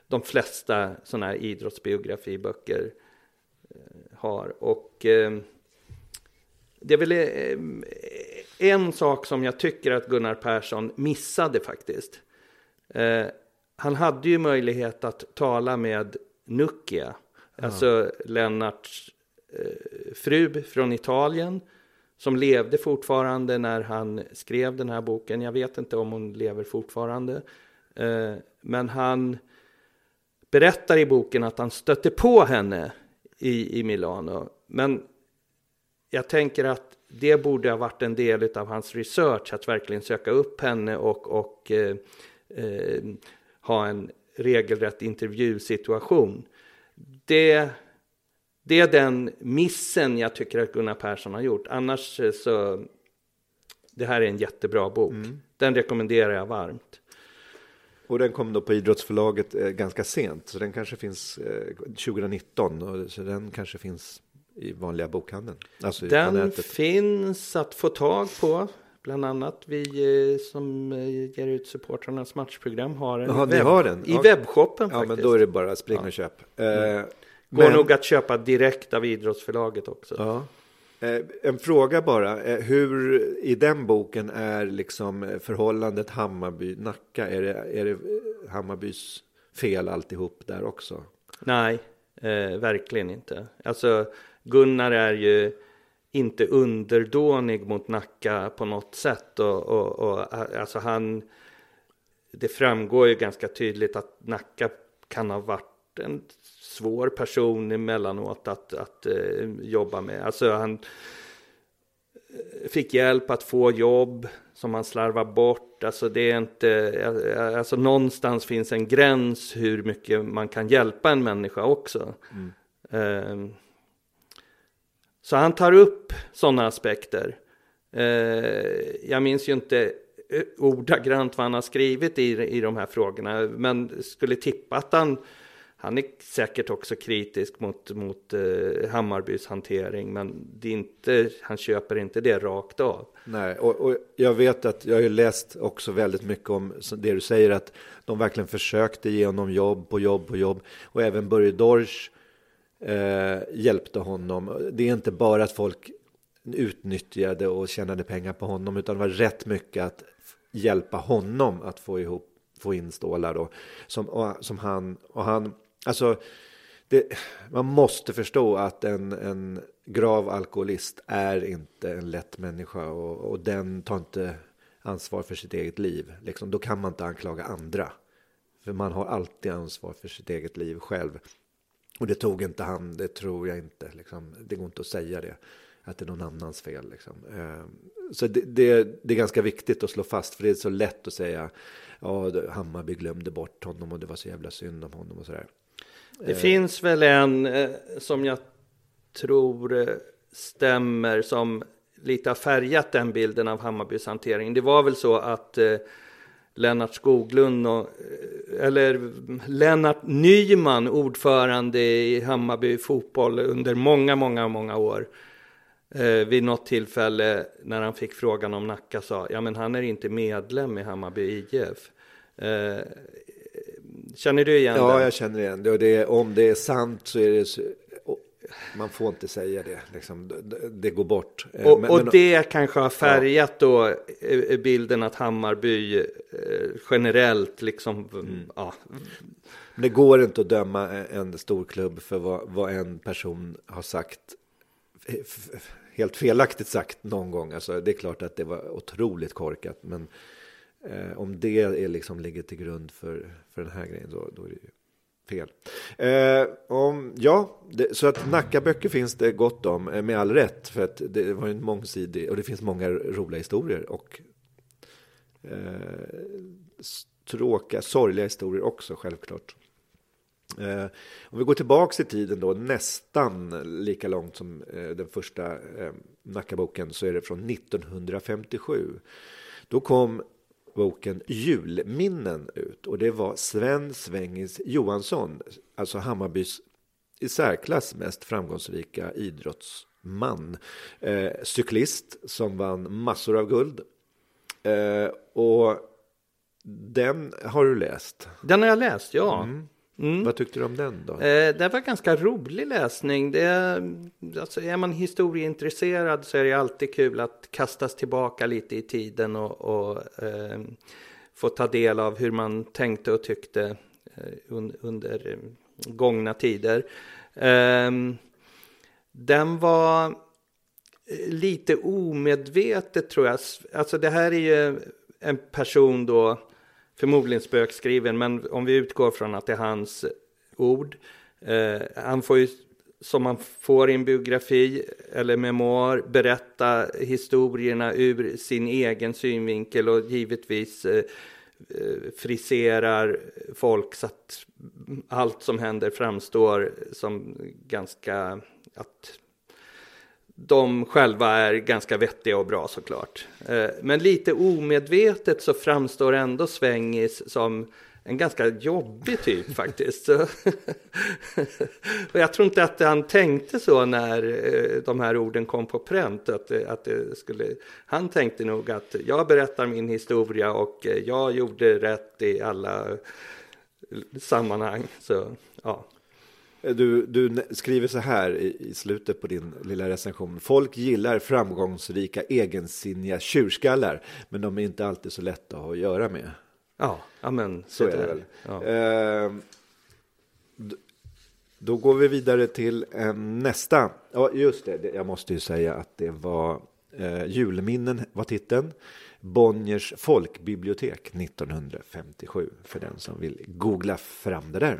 de flesta sådana här idrottsbiografiböcker eh, har. Och ehm, det är väl ehm, en sak som jag tycker att Gunnar Persson missade faktiskt. Eh, han hade ju möjlighet att tala med Nuccia, alltså Lennarts eh, fru från Italien som levde fortfarande när han skrev den här boken. Jag vet inte om hon lever fortfarande. Eh, men han berättar i boken att han stötte på henne i, i Milano. Men jag tänker att det borde ha varit en del av hans research, att verkligen söka upp henne och, och eh, eh, ha en regelrätt intervjusituation. Det det är den missen jag tycker att Gunnar Persson har gjort. Annars eh, så, det här är en jättebra bok. Den rekommenderar jag varmt. Och den kom då på Idrottsförlaget eh, ganska sent, så den kanske finns eh, 2019, och, så den kanske finns i vanliga bokhandeln. Alltså Den finns att få tag på. Bland annat vi eh, som eh, ger ut supportrarnas matchprogram har den. Jaha, i ni har den? I Ja. webbshoppen Ja, faktiskt. men då är det bara spring och köp. Eh, Går men- nog att köpa direkt av idrottsförlaget också. Ja. Eh, En fråga bara, hur i den boken är liksom förhållandet Hammarby-Nacka? Är det, är det Hammarbys fel alltihop där också? Nej, eh, verkligen inte. Alltså Gunnar är ju inte underdånig mot Nacka på något sätt. Och, och, och alltså han, det framgår ju ganska tydligt att Nacka kan ha varit en svår person emellanåt att, att eh, jobba med. Alltså han eh, fick hjälp att få jobb som han slarvar bort. Alltså det är inte, eh, alltså någonstans finns en gräns hur mycket man kan hjälpa en människa också. Eh, så han tar upp sådana aspekter. Eh, jag minns ju inte ordagrant vad han har skrivit i, i de här frågorna, men skulle tippa att han, han är säkert också kritisk mot, mot eh, Hammarbys hantering, men det är inte, han köper inte det rakt av. Nej, och, och jag vet att jag har ju läst också väldigt mycket om det du säger att de verkligen försökte ge honom jobb på jobb på jobb och även Börje Dorsch eh, hjälpte honom. Det är inte bara att folk utnyttjade och tjänade pengar på honom utan det var rätt mycket att hjälpa honom att få ihop få in stålar då som, och, som han och han alltså det, man måste förstå att en, en grav alkoholist är inte en lätt människa och, och den tar inte ansvar för sitt eget liv. Liksom, då kan man inte anklaga andra. För man har alltid ansvar för sitt eget liv själv. Och det tog inte han, det tror jag inte. Liksom. Det går inte att säga det, att det är någon annans fel. Liksom. Eh, Så det, det, det är ganska viktigt att slå fast, för det är så lätt att säga ja, Hammarby glömde bort honom och det var så jävla synd om honom och sådär. Det finns väl en eh, som jag tror eh, stämmer som lite har färgat den bilden av Hammarbys hantering. Det var väl så att eh, Lennart Skoglund och, eh, eller Lennart Nyman, ordförande i Hammarby fotboll under många, många, många år. Eh, vid något tillfälle när han fick frågan om Nacka sa, ja men han är inte medlem i Hammarby IF. Eh, känner du igen Ja, den? jag känner igen det. Och det, om det är sant så är det... Man får inte säga det. Liksom, det, det går bort. Eh, Och, men- och men- det kanske har färgat då eh, bilden att Hammarby eh, generellt liksom, Mm. ja, Men det går inte att döma en stor klubb för vad, vad en person har sagt, helt felaktigt sagt någon gång. Alltså, det är klart att det var otroligt korkat, men eh, om det är liksom ligger till grund för, för den här grejen, då, då är det ju fel. Eh, om, ja, det, så att Nackaböcker finns det gott om, eh, med all rätt, för att det var ju en mångsidig, och det finns många roliga historier och eh, tråkiga, sorgliga historier också självklart. Eh, om vi går tillbaks i tiden då, nästan lika långt som eh, den första eh, Nackaboken, så är det från 1957. Då kom boken Julminnen ut och det var Sven Svengis Johansson, alltså Hammarbys i särklass mest framgångsrika idrottsman. Eh, cyklist som vann massor av guld. Eh, och den har du läst. den har jag läst, ja. Mm. Vad tyckte du om den då? Eh, det var ganska rolig läsning. Det, alltså, är man historieintresserad så är det alltid kul att kastas tillbaka lite i tiden och, och eh, få ta del av hur man tänkte och tyckte eh, un, under eh, gångna tider. Ehm, den var eh, lite omedvetet tror jag. Alltså det här är ju en person då, förmodligen spökskriven, men om vi utgår från att det är hans ord. Eh, han får ju, som man får i en biografi eller memoar, berätta historierna ur sin egen synvinkel och givetvis eh, eh friserar folk så att allt som händer framstår som ganska att de själva är ganska vettiga och bra såklart. Eh, Men lite omedvetet så framstår ändå Svängis som en ganska jobbig typ faktiskt. Och jag tror inte att han tänkte så när eh, de här orden kom på pränt. Att, det- att det skulle, han tänkte nog att jag berättar min historia och eh, jag gjorde rätt i alla sammanhang. Så, ja. Du, du skriver så här i, i slutet på din lilla recension. Folk gillar framgångsrika, egensinniga tjurskallar, men de är inte alltid så lätta att ha att göra med. Ja, ja men Så är det väl. Ja. D- då går vi vidare till en nästa. Ja, just det. Jag måste ju säga att det var eh, Julminnen var titeln. Bonniers folkbibliotek 1957 för den som vill googla fram det där.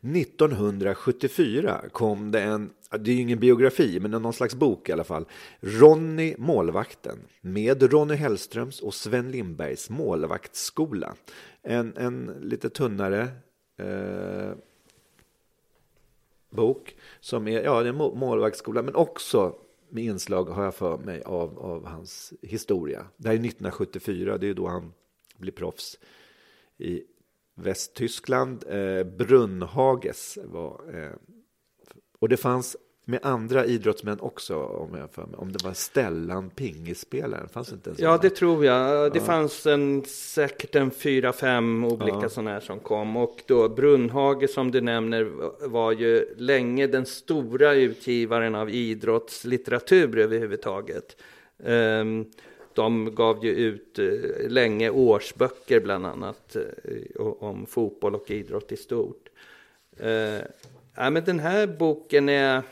1974 kom det en, det är ju ingen biografi, men någon slags bok i alla fall. Ronny målvakten med Ronny Hellströms och Sven Lindbergs målvaktsskola. En, en lite tunnare eh, bok som är, ja, det är en målvaktsskola, men också med inslag, har jag för mig, av, av hans historia. Det här är 1974, det är då han blir proffs i Västtyskland. Eh, Brunnhages var... Eh, och det fanns med andra idrottsmän också, om jag för mig. Om det var Stellan, pingisspelaren. Fanns inte en sån Ja, det tror jag. Det Ja. fanns en, säkert en fyra, fem olika Ja. sådana här som kom. Och då Brunnhage som du nämner var ju länge den stora utgivaren av idrottslitteratur överhuvudtaget. Ehm, de gav ju ut eh, länge årsböcker bland annat eh, om fotboll och idrott i stort. Eh, ja, men den här boken är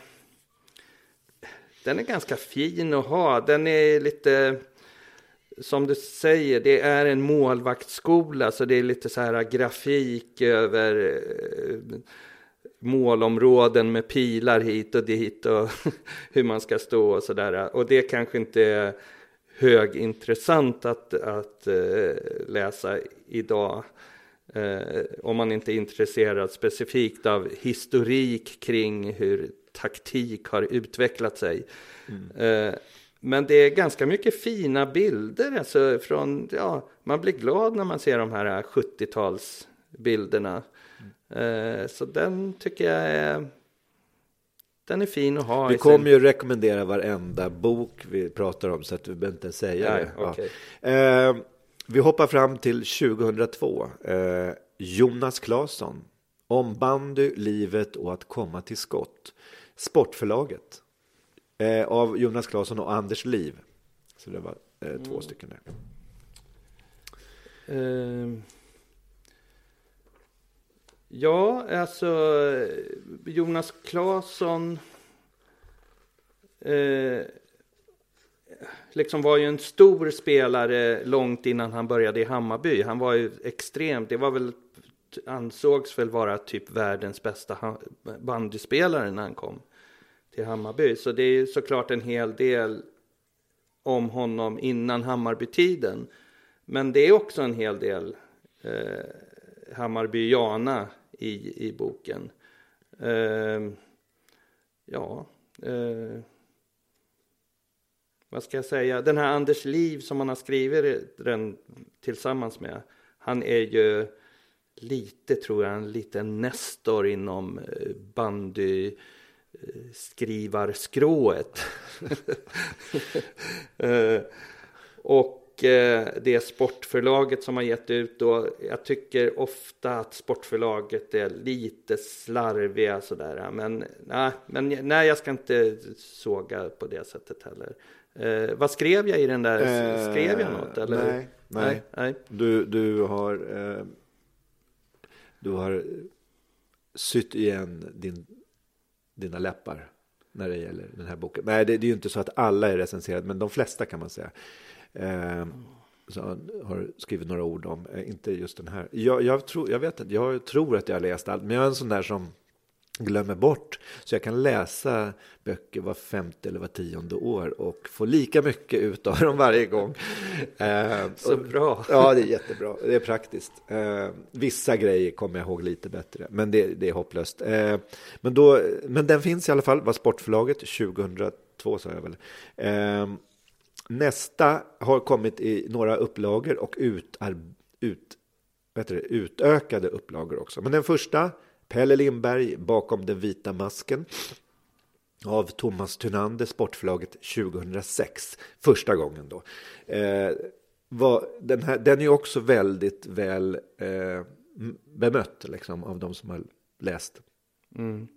den är ganska fin att ha. Den är lite som du säger, det är en målvaktsskola så det är lite så här grafik över målområden med pilar hit och dit och hur man ska stå och sådär. Och det kanske inte är högintressant att, att uh, läsa idag. Uh, om man inte är intresserad specifikt av historik kring hur taktik har utvecklat sig. Mm. Uh, men det är ganska mycket fina bilder. Alltså från, ja, man blir glad när man ser de här 70-talsbilderna. Mm. Så den tycker jag är... Den är fin att ha. Vi kommer ju rekommendera varenda bok vi pratar om så att vi behöver inte säga Nej, det. Okay. Ja. Eh, vi hoppar fram till 2002. Eh, Jonas Claesson. Om bandy, livet och att komma till skott. Sportförlaget. Eh, av Jonas Claesson och Anders Liv. Så det var eh, två mm. stycken där. Ja, alltså Jonas Claesson eh, liksom var ju en stor spelare långt innan han började i Hammarby. Han var ju extremt, det var väl ansågs väl vara typ världens bästa bandyspelare när han kom till Hammarby. Så det är såklart en hel del om honom innan Hammarbytiden. Men det är också en hel del eh, Hammarbyana i, i boken. Eh, ja, eh, vad ska jag säga? Den här Anders Liv som han har skrivit den tillsammans med. Han är ju lite, tror jag, en liten nestor inom eh, bandy eh, skrivarskrået. Eh, och det sportförlaget som har gett ut då, jag tycker ofta att sportförlaget är lite slarviga sådär. Men, nej, men nej, jag ska inte såga på det sättet heller. Eh, vad skrev jag i den där? Skrev jag något? Eller? Nej, nej. nej. Du, du har, eh, du har sytt igen din dina läppar när det gäller den här boken. Nej, det, det är ju inte så att alla är recenserade, men de flesta kan man säga. Eh, så har skrivit några ord om, eh, inte just den här. Jag, jag, tror, jag vet inte, jag tror att jag har läst allt, men jag är en sån där som glömmer bort. Så jag kan läsa böcker var femte eller var tionde år och få lika mycket ut av dem varje gång. Eh, så bra. Ja, det är jättebra. Det är praktiskt. Eh, vissa grejer kommer jag ihåg lite bättre, men det, det är hopplöst. Eh, men, då, men den finns i alla fall, var Sportförlaget 2002 sa jag väl. Eh, nästa har kommit i några upplagor och ut, ut, det, utökade upplagor också. Men den första Pelle Lindberg bakom den vita masken av Thomas Thunander, Sportförlaget 2006. Första gången då. Eh, var, den, här, den är också väldigt väl eh, bemött liksom, av de som har läst. Mm.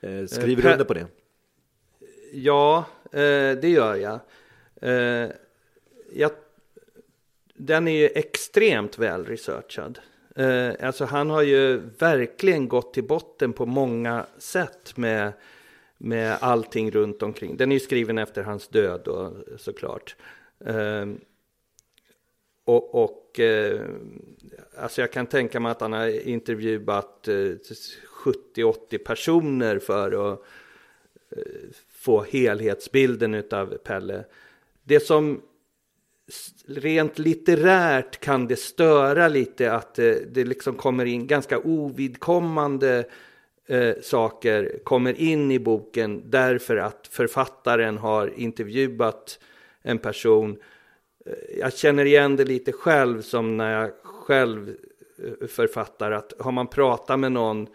Eh, skriver du under på det? Ja, eh, det gör jag. Eh, jag. Den är ju extremt väl researchad. Eh, alltså han har ju verkligen gått till botten på många sätt med, med allting runt omkring. Den är ju skriven efter hans död då, såklart. Eh, och, och eh, alltså jag kan tänka mig att han har intervjuat eh, 70-80 personer för att eh, få helhetsbilden av Pelle. Det som rent litterärt kan det störa lite att eh, det, liksom kommer in ganska ovidkommande eh, saker kommer in i boken därför att författaren har intervjuat en person. Eh, jag känner igen det lite själv som när jag själv eh, författar att har man pratat med någon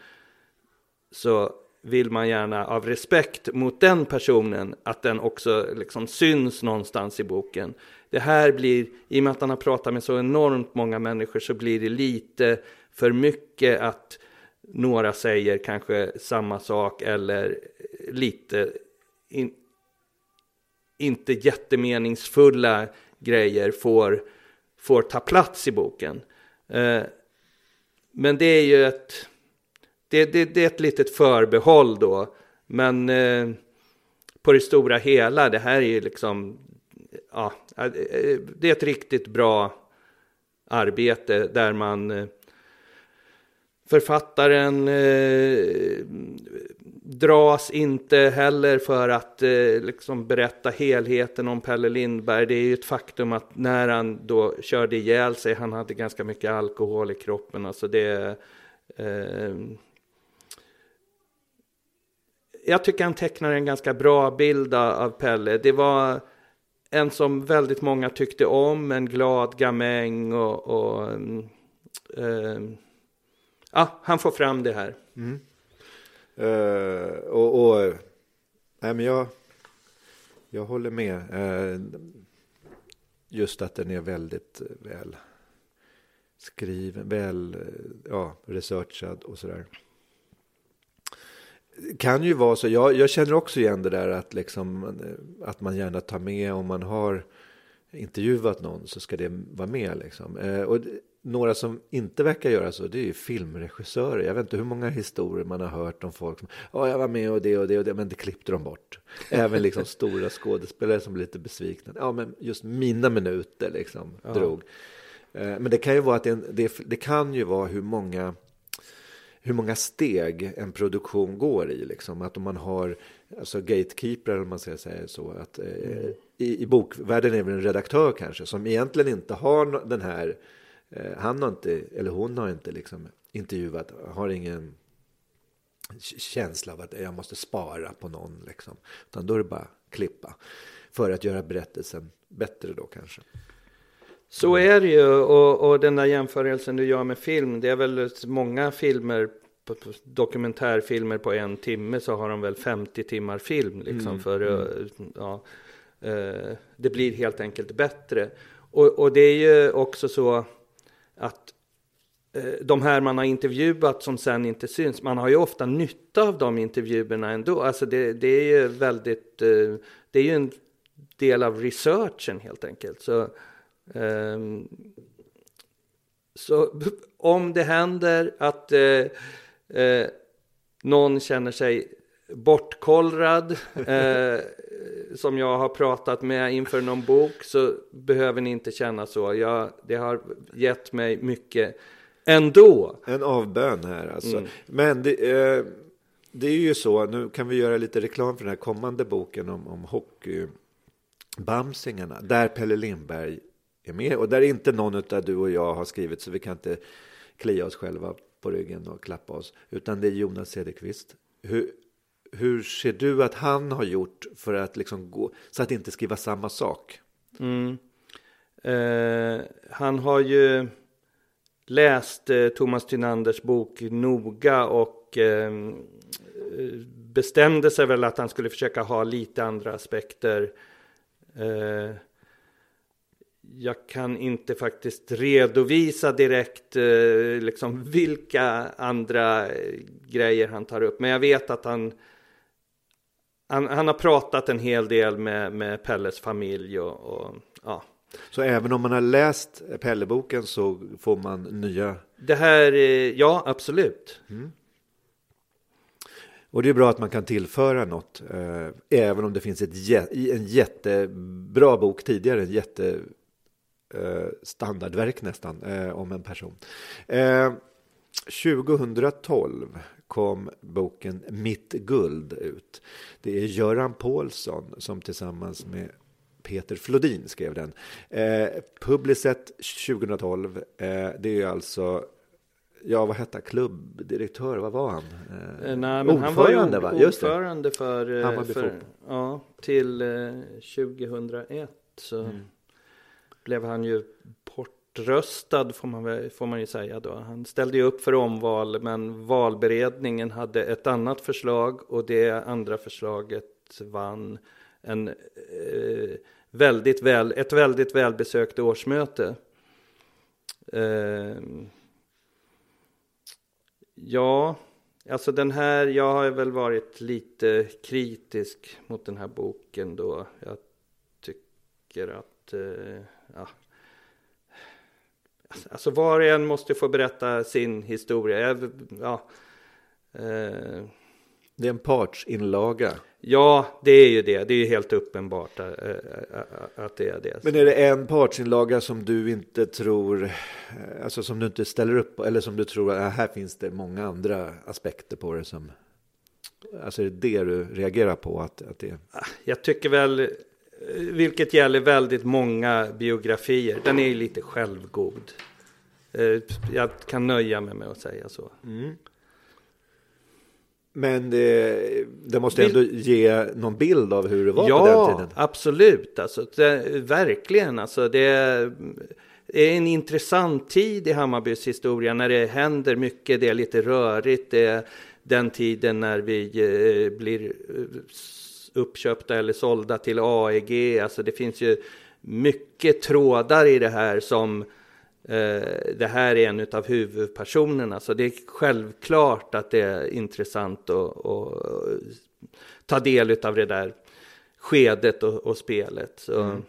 så vill man gärna av respekt mot den personen att den också liksom syns någonstans i boken. Det här blir, i och med att han har pratat med så enormt många människor så blir det lite för mycket att några säger kanske samma sak eller lite in, inte jättemeningsfulla grejer får, får ta plats i boken. Eh, men det är ju ett, det, det, det är ett litet förbehåll då. Men eh, på det stora hela, det här är ju liksom ja, eh, det är ett riktigt bra arbete där man eh, författaren eh, dras inte heller för att eh, liksom berätta helheten om Pelle Lindberg. Det är ju ett faktum att när han då körde ihjäl sig, han hade ganska mycket alkohol i kroppen. Alltså det, eh, jag tycker han tecknar en ganska bra bild av Pelle. Det var en som väldigt många tyckte om, en glad gamäng och, och eh, ja, han får fram det här. Mm. Uh, och, och nej, men jag, jag håller med. Uh, just att den är väldigt väl skriven, väl eh, ja, researchad och sådär. Kan ju vara så, jag, jag känner också igen det där att, liksom, att man gärna tar med om man har intervjuat någon så ska det vara med. Liksom. Uh, och några som inte verkar göra så, det är ju filmregissörer. Jag vet inte hur många historier man har hört om folk som, ja, jag var med och det och det och det, men det klippte de bort. Även liksom stora skådespelare som blir lite besvikna. Ja, men just mina minuter liksom ja. drog. Eh, men det kan ju vara att det, det, det kan ju vara hur många hur många steg en produktion går i. Liksom. Att om man har alltså gatekeeper, om man ska säga så, att eh, mm. i, i bokvärlden är det en redaktör kanske, som egentligen inte har den här Eh, han har inte, eller hon har inte liksom intervjuat, har ingen känsla av att jag måste spara på någon. Liksom. Utan då är det bara klippa. För att göra berättelsen bättre då kanske. Så är det ju. Och, och den där jämförelsen du gör med film. Det är väl många filmer, dokumentärfilmer på en timme så har de väl 50 timmar film. Liksom, mm. för, mm. Ja, eh, det blir helt enkelt bättre. Och, och det är ju också så att eh, de här man har intervjuat som sen inte syns, man har ju ofta nytta av de intervjuerna ändå. Alltså det, det är ju väldigt, eh, det är ju en del av researchen helt enkelt. Så, så om det händer att uh, uh, någon känner sig bortkollrad eh, som jag har pratat med inför någon bok så behöver ni inte känna så. Jag, det har gett mig mycket ändå. En avbön här alltså. Mm. Men det, eh, det, är ju så, nu kan vi göra lite reklam för den här kommande boken om, om hockeybamsingarna. Där Pelle Lindberg är med och där inte någon av du och jag har skrivit så vi kan inte klia oss själva på ryggen och klappa oss. Utan det är Jonas Cederqvist. Hur, hur ser du att han har gjort för att liksom gå, så att inte skriva samma sak? Mm. Eh, han har ju läst eh, Thomas Tynanders bok noga och eh, bestämde sig väl att han skulle försöka ha lite andra aspekter. Eh, jag kan inte faktiskt redovisa direkt eh, liksom vilka andra grejer han tar upp. Men jag vet att han han, han, har pratat en hel del med, med Pelles familj och, och ja. Så även om man har läst Pelle-boken så får man nya? Det här, ja absolut. Mm. Och det är bra att man kan tillföra något, eh, även om det finns ett, en jättebra bok tidigare, en jätte eh, standardverk nästan, eh, om en person. 2012 eh, kom boken Mitt guld ut. Det är Göran Paulsson som tillsammans med Peter Flodin skrev den. Eh, Publicet 2012, eh, det är alltså Ja, vad hette han? Klubbdirektör, vad var han? Eh, eh Nej, ordförande, han var ju ordförande för, eh, för ja, till eh, 2001 så mm blev han ju bortröstad får man, får man ju säga då. Han ställde ju upp för omval men valberedningen hade ett annat förslag och det andra förslaget vann en, eh, väldigt väl, ett väldigt välbesökt årsmöte. Eh, ja, alltså den här, jag har väl varit lite kritisk mot den här boken då. Jag tycker att eh, ja, Alltså var och en måste få berätta sin historia. Ja, eh. Det är en partsinlaga. Ja, det är ju det. Det är ju helt uppenbart att, att det är det. Men är det en partsinlaga som du inte tror, alltså som du inte ställer upp på, eller som du tror att här finns det många andra aspekter på det som, alltså är det det du reagerar på? Att, att det... Jag tycker väl, vilket gäller väldigt många biografier, den är ju lite självgod. Jag kan nöja mig med att säga så. Mm. Men det, det måste ändå ge någon bild av hur det var ja, på den tiden. Ja, absolut. Alltså, det, verkligen. Alltså, det är en intressant tid i Hammarbys historia när det händer mycket. Det är lite rörigt. Det är den tiden när vi eh, blir eh, uppköpta eller sålda till AEG. Alltså, det finns ju mycket trådar i det här som Eh, det här är en av huvudpersonerna. Så det är självklart att det är intressant att, att ta del av det där skedet och, och spelet. Så, mm.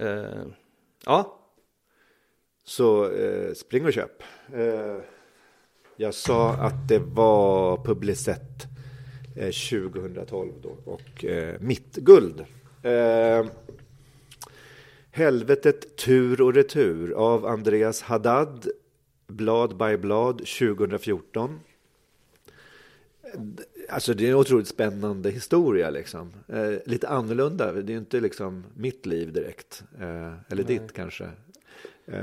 eh, ja. Så eh, spring och köp. Eh, jag sa att det var Publicett 2012 eh, då och eh, mitt guld. Helvetet tur och retur av Andreas Haddad, blad by blad 2014. Alltså det är en otroligt spännande historia liksom. Eh, lite annorlunda, det är inte liksom mitt liv direkt. Eh, eller Nej. ditt kanske. Eh,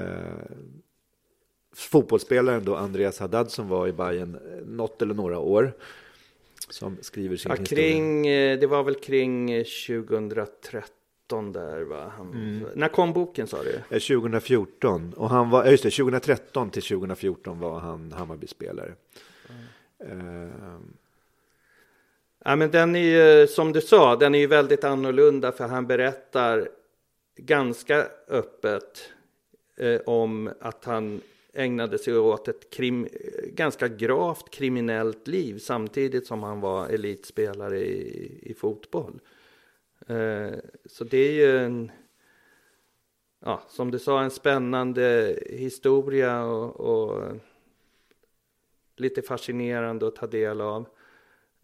fotbollsspelaren då Andreas Haddad som var i Bayern eh, något eller några år. Som skriver sin ja, kring, historia. Eh, det var väl kring 2013 där va? Han, mm. När kom boken sa du? 2014. Eh, och han var, just det, 2013 till 2014 var han Hammarby-spelare. Mm. Uh. Ja men den är ju, som du sa, den är ju väldigt annorlunda för han berättar ganska öppet eh, om att han ägnade sig åt ett krim, ganska gravt kriminellt liv samtidigt som han var elitspelare i, i fotboll. Eh, så det är ju en, ja, som du sa, en spännande historia och, och lite fascinerande att ta del av.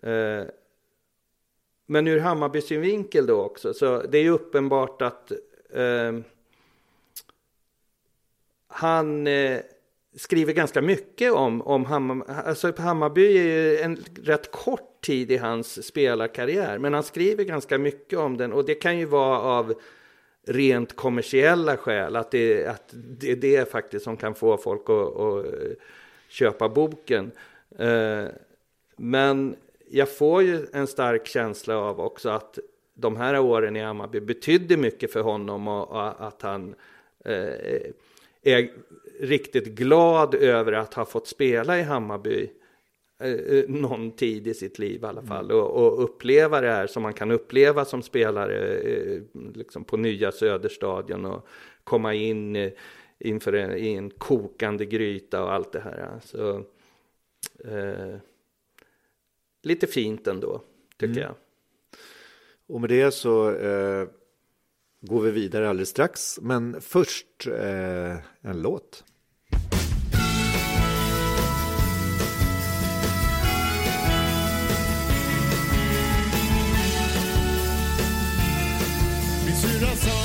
Eh, men ur Hammarby synvinkel då också, så det är ju uppenbart att eh, han eh, skriver ganska mycket om, om Hammarby. alltså Hammarby är en rätt kort tid i hans spelarkarriär, men han skriver ganska mycket om den och det kan ju vara av rent kommersiella skäl, att det, att det är det faktiskt som kan få folk att, att eh, köpa boken. Eh, men jag får ju en stark känsla av också att de här åren i Hammarby betydde mycket för honom och att han eh, riktigt glad över att ha fått spela i Hammarby eh, eh, någon tid i sitt liv i alla fall mm. och, och, uppleva det här som man kan uppleva som spelare eh, liksom på nya Söderstadion och komma in inför en, i en kokande gryta och allt det här. Så, eh, lite fint ändå, tycker mm. jag. Och med det så eh, går vi vidare alldeles strax. Men först eh, en låt. Min syrra sa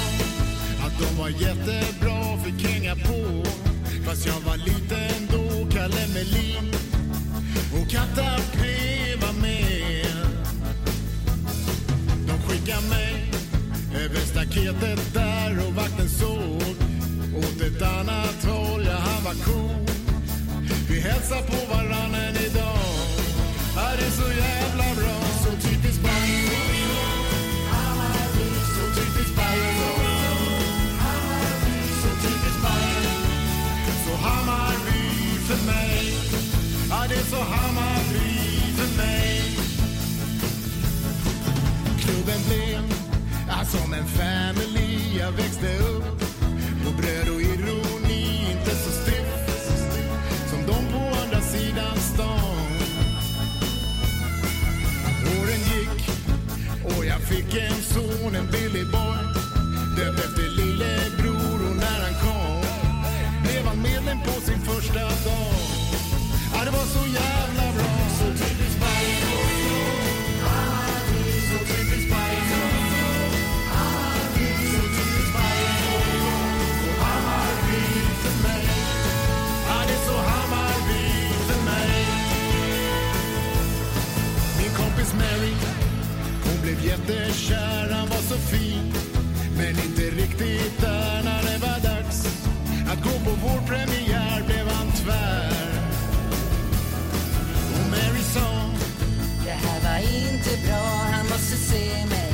att de var jättebra, fick hänga på. Fast jag var liten då, Kalle Melin och Katta P var med. De skickade mig över staketet där och vakten såg åt ett annat håll, ja han var cool. Vi hälsar på varann än idag, ja det är så jävla bra. Så typiskt Bajen, så typiskt Bajen. Så typiskt Bajen, så Hammarby för mig. Ja det är så Hammarby för mig. Klubben blev som en family jag växte upp på bröd och ironi, inte så stiff som de på andra sidan stan. Åren gick och jag fick en son, en billig boy jättekär, han var så fin Men inte riktigt där när det var dags. Att gå på vår premiär blev han tvär. Och Mary sa Det här var inte bra, han måste se mig.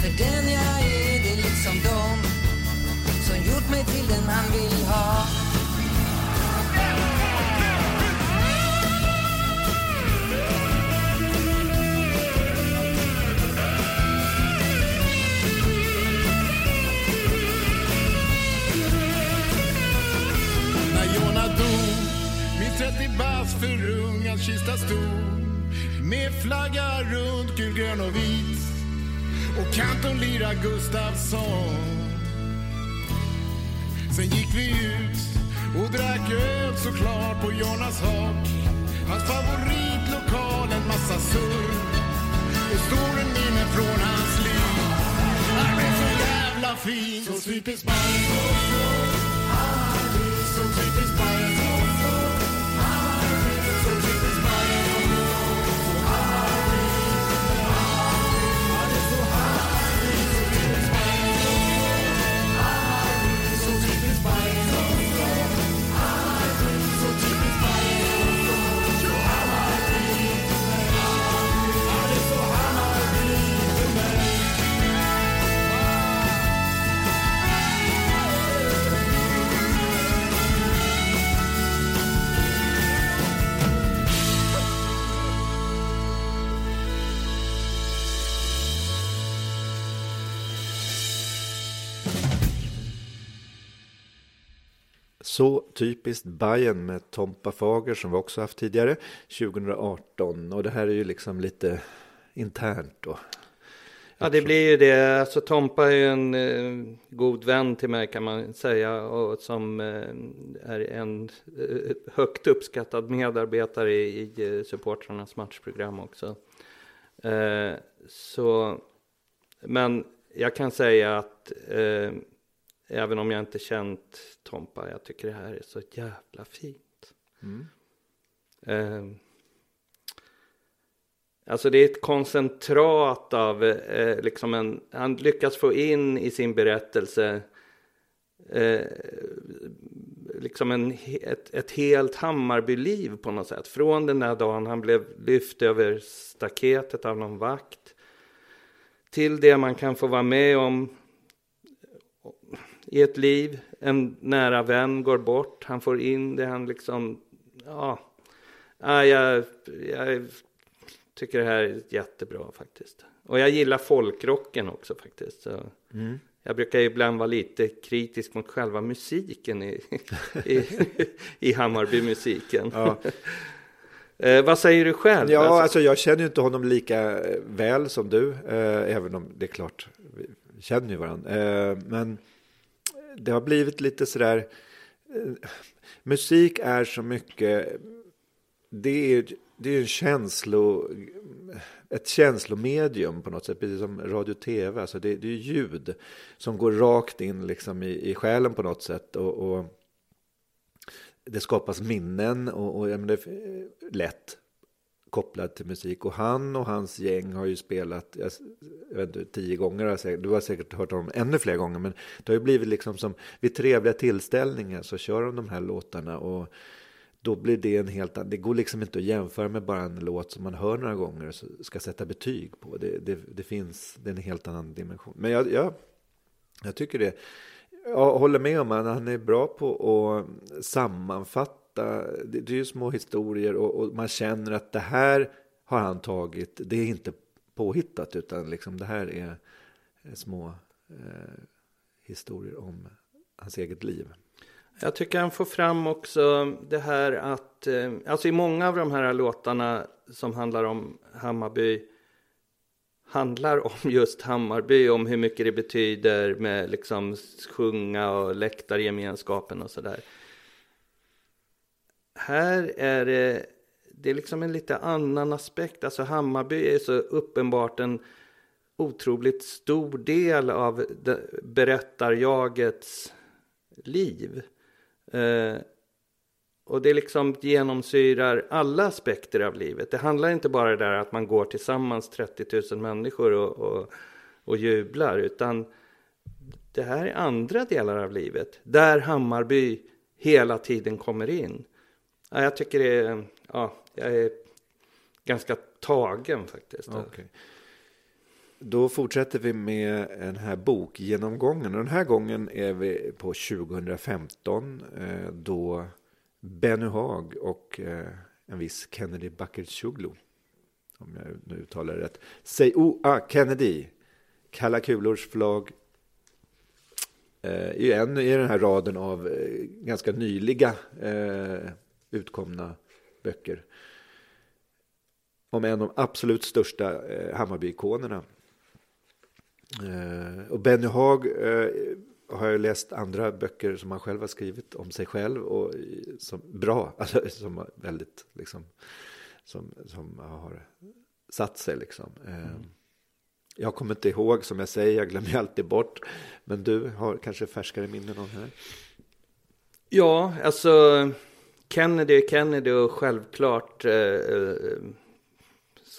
För den jag är, det är liksom dom Som gjort mig till den han vill ha. Bast förungad kista stod med flagga runt, gul, grön och vit och kanton lira Gustafsson. Sen gick vi ut och drack öl såklart på Jonas hak. Hans favoritlokal, en massa surr och stora minnen från hans liv. Han blev så jävla fin, så typiskt Bajen. Så typiskt Bayern med Tompa Fager som vi också haft tidigare 2018 och det här är ju liksom lite internt då. Ja, det blir ju det. Alltså Tompa är ju en eh, god vän till mig kan man säga och som eh, är en eh, högt uppskattad medarbetare i, i eh, supportrarnas matchprogram också. Eh, så, men jag kan säga att eh, även om jag inte känt Tompa, jag tycker det här är så jävla fint. Mm. Eh, Alltså det är ett koncentrat av eh, liksom en, han lyckas få in i sin berättelse eh, liksom en, ett, ett helt Hammarbyliv på något sätt. Från den där dagen han blev lyft över staketet av någon vakt till det man kan få vara med om i ett liv. En nära vän går bort, han får in det, han liksom, ja, ja jag, jag tycker det här är jättebra faktiskt. Och jag gillar folkrocken också faktiskt. Så Mm. Jag brukar ibland vara lite kritisk mot själva musiken i, i, i Hammarby-musiken. Ja. eh, vad säger du själv? Ja, alltså jag känner ju inte honom lika eh, väl som du, eh, även om det är klart, vi känner ju varandra. Eh, men det har blivit lite sådär, eh, musik är så mycket, det är det är en känslo, ett känslomedium på något sätt, precis som radio och tv. Alltså det, det är ljud som går rakt in liksom i, i själen på något sätt. Och, och det skapas minnen och, och ja, det är lätt kopplad till musik. Och han och hans gäng har ju spelat, jag, jag vet inte, tio gånger, har jag säkert, du har säkert hört om ännu fler gånger, men det har ju blivit liksom som vid trevliga tillställningar så kör de de här låtarna. och då blir det en helt annan, det går liksom inte att jämföra med bara en låt som man hör några gånger och ska sätta betyg på. Det, det, det finns, det är en helt annan dimension. Men jag, jag, jag tycker det, jag håller med om att han är bra på att sammanfatta, det, det är ju små historier och, och, man känner att det här har han tagit, det är inte påhittat utan liksom det här är små eh, historier om hans eget liv. Jag tycker han får fram också det här att, eh, alltså i många av de här låtarna som handlar om Hammarby, handlar om just Hammarby, om hur mycket det betyder med liksom sjunga och läktargemenskapen och sådär. Här är det, det är liksom en lite annan aspekt, alltså Hammarby är så uppenbart en otroligt stor del av berättarjagets liv. Eh, och det liksom genomsyrar alla aspekter av livet. Det handlar inte bara där att man går tillsammans 30 000 människor och, och, och jublar, utan det här är andra delar av livet. Där Hammarby hela tiden kommer in. Ja, jag tycker det är, ja, jag är ganska tagen faktiskt. Okay. Då fortsätter vi med den här bokgenomgången. Den här gången är vi på 2015 eh, då Benny Haag och eh, en viss Kennedy Bakircioglu, om jag nu uttalar det rätt, Säg O.A. Kennedy, Kalla kulors förlag, eh, är ju en i den här raden av ganska nyliga utkomna böcker om en av de absolut största Hammarby-ikonerna Eh, och Benny Haag eh, har jag läst andra böcker som han själv har skrivit om sig själv och som bra, alltså som väldigt liksom som, som har satt sig liksom. Eh, mm. Jag kommer inte ihåg som jag säger, jag glömmer alltid bort. Men du har kanske färskare minnen om det här? Ja, alltså Kennedy är Kennedy och självklart eh,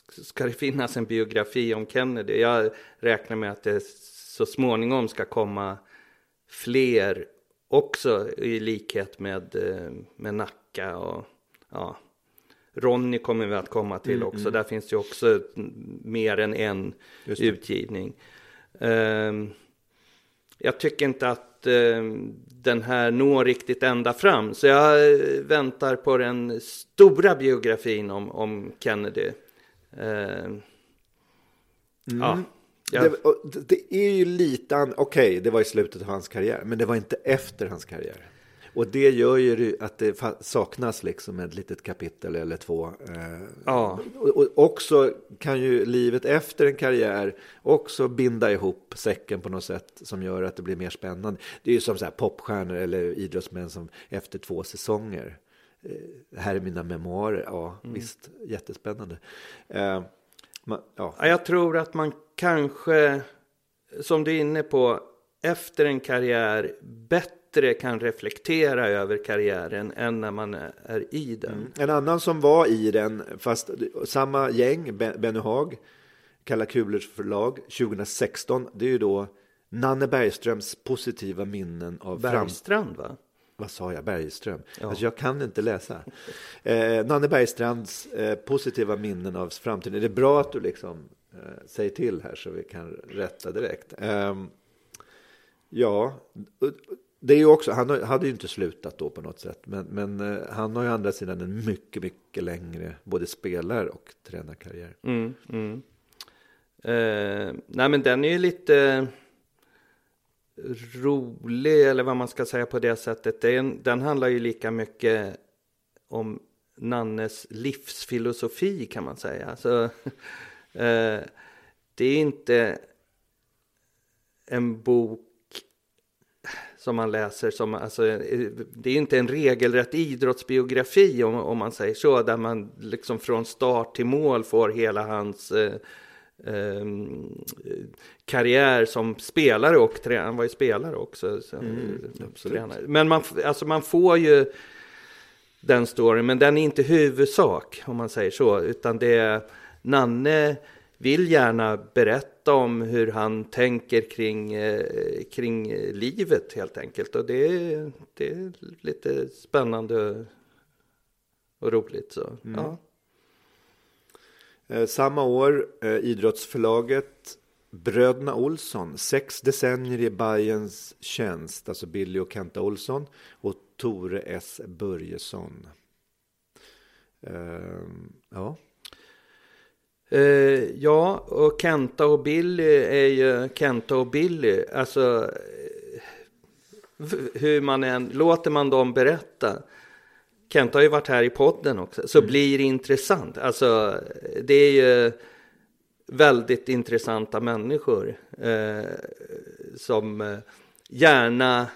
ska det finnas en biografi om Kennedy. Jag räknar med att det så småningom ska komma fler också i likhet med, eh, med Nacka och ja, Ronny kommer vi att komma till mm, också. Mm. Där finns det också mer än en utgivning. Um, jag tycker inte att um, den här når riktigt ända fram. Så jag väntar på den stora biografin om, om Kennedy. Eh, mm. Ja. Det, det, är ju lite, okej, okay, det var i slutet av hans karriär, men det var inte efter hans karriär. Och det gör ju att det saknas liksom ett litet kapitel eller två. Eh, ja. Och också kan ju livet efter en karriär också binda ihop säcken på något sätt som gör att det blir mer spännande. Det är ju som så här popstjärnor eller idrottsmän som efter två säsonger Eh, här är mina memoarer. Ja, mm. visst, jättespännande. Eh, man, ja. Jag tror att man kanske, som du är inne på, efter en karriär bättre kan reflektera över karriären än när man är i den. Mm. En annan som var i den, fast samma gäng, Benny Haag, Kalla Kulers förlag, 2016, det är ju då Nanne Bergströms positiva minnen av Bergstrand va? vad sa jag, Bergström? Ja. Alltså jag kan inte läsa. Eh, Nanne Bergstrands eh, positiva minnen av framtiden. Det är bra att du liksom eh, säger till här så vi kan rätta direkt. Eh, ja, det är ju också, han hade ju inte slutat då på något sätt. Men, men eh, han har ju andra sidan en mycket, mycket längre både spelar och tränarkarriär. Mm, mm. Eh, nej men den är ju lite rolig, eller vad man ska säga på det sättet. Den, den handlar ju lika mycket om Nannes livsfilosofi kan man säga. Alltså, eh, det är inte en bok som man läser som, alltså, det är inte en regelrätt idrottsbiografi om, om man säger så, där man liksom från start till mål får hela hans eh, eh, karriär som spelare och tränare. Han var ju spelare också. Så, mm, Men man, alltså man får ju den storyn, men den är inte huvudsak om man säger så, utan det är Nanne vill gärna berätta om hur han tänker kring, eh, kring livet helt enkelt. Och det, det är lite spännande och roligt. Så. Mm. Ja. Eh, samma år, eh, idrottsförlaget Bröderna Olsson, sex decennier i Bayerns tjänst, alltså Billy och Kenta Olsson och Tore S Börjesson. Uh, ja. Uh, ja, och Kenta och Billy är ju Kenta och Billy. Alltså, hur man än, låter man dem berätta Kent har ju varit här i podden också, så mm. blir det intressant. Alltså, det är ju väldigt intressanta människor eh, som eh, gärna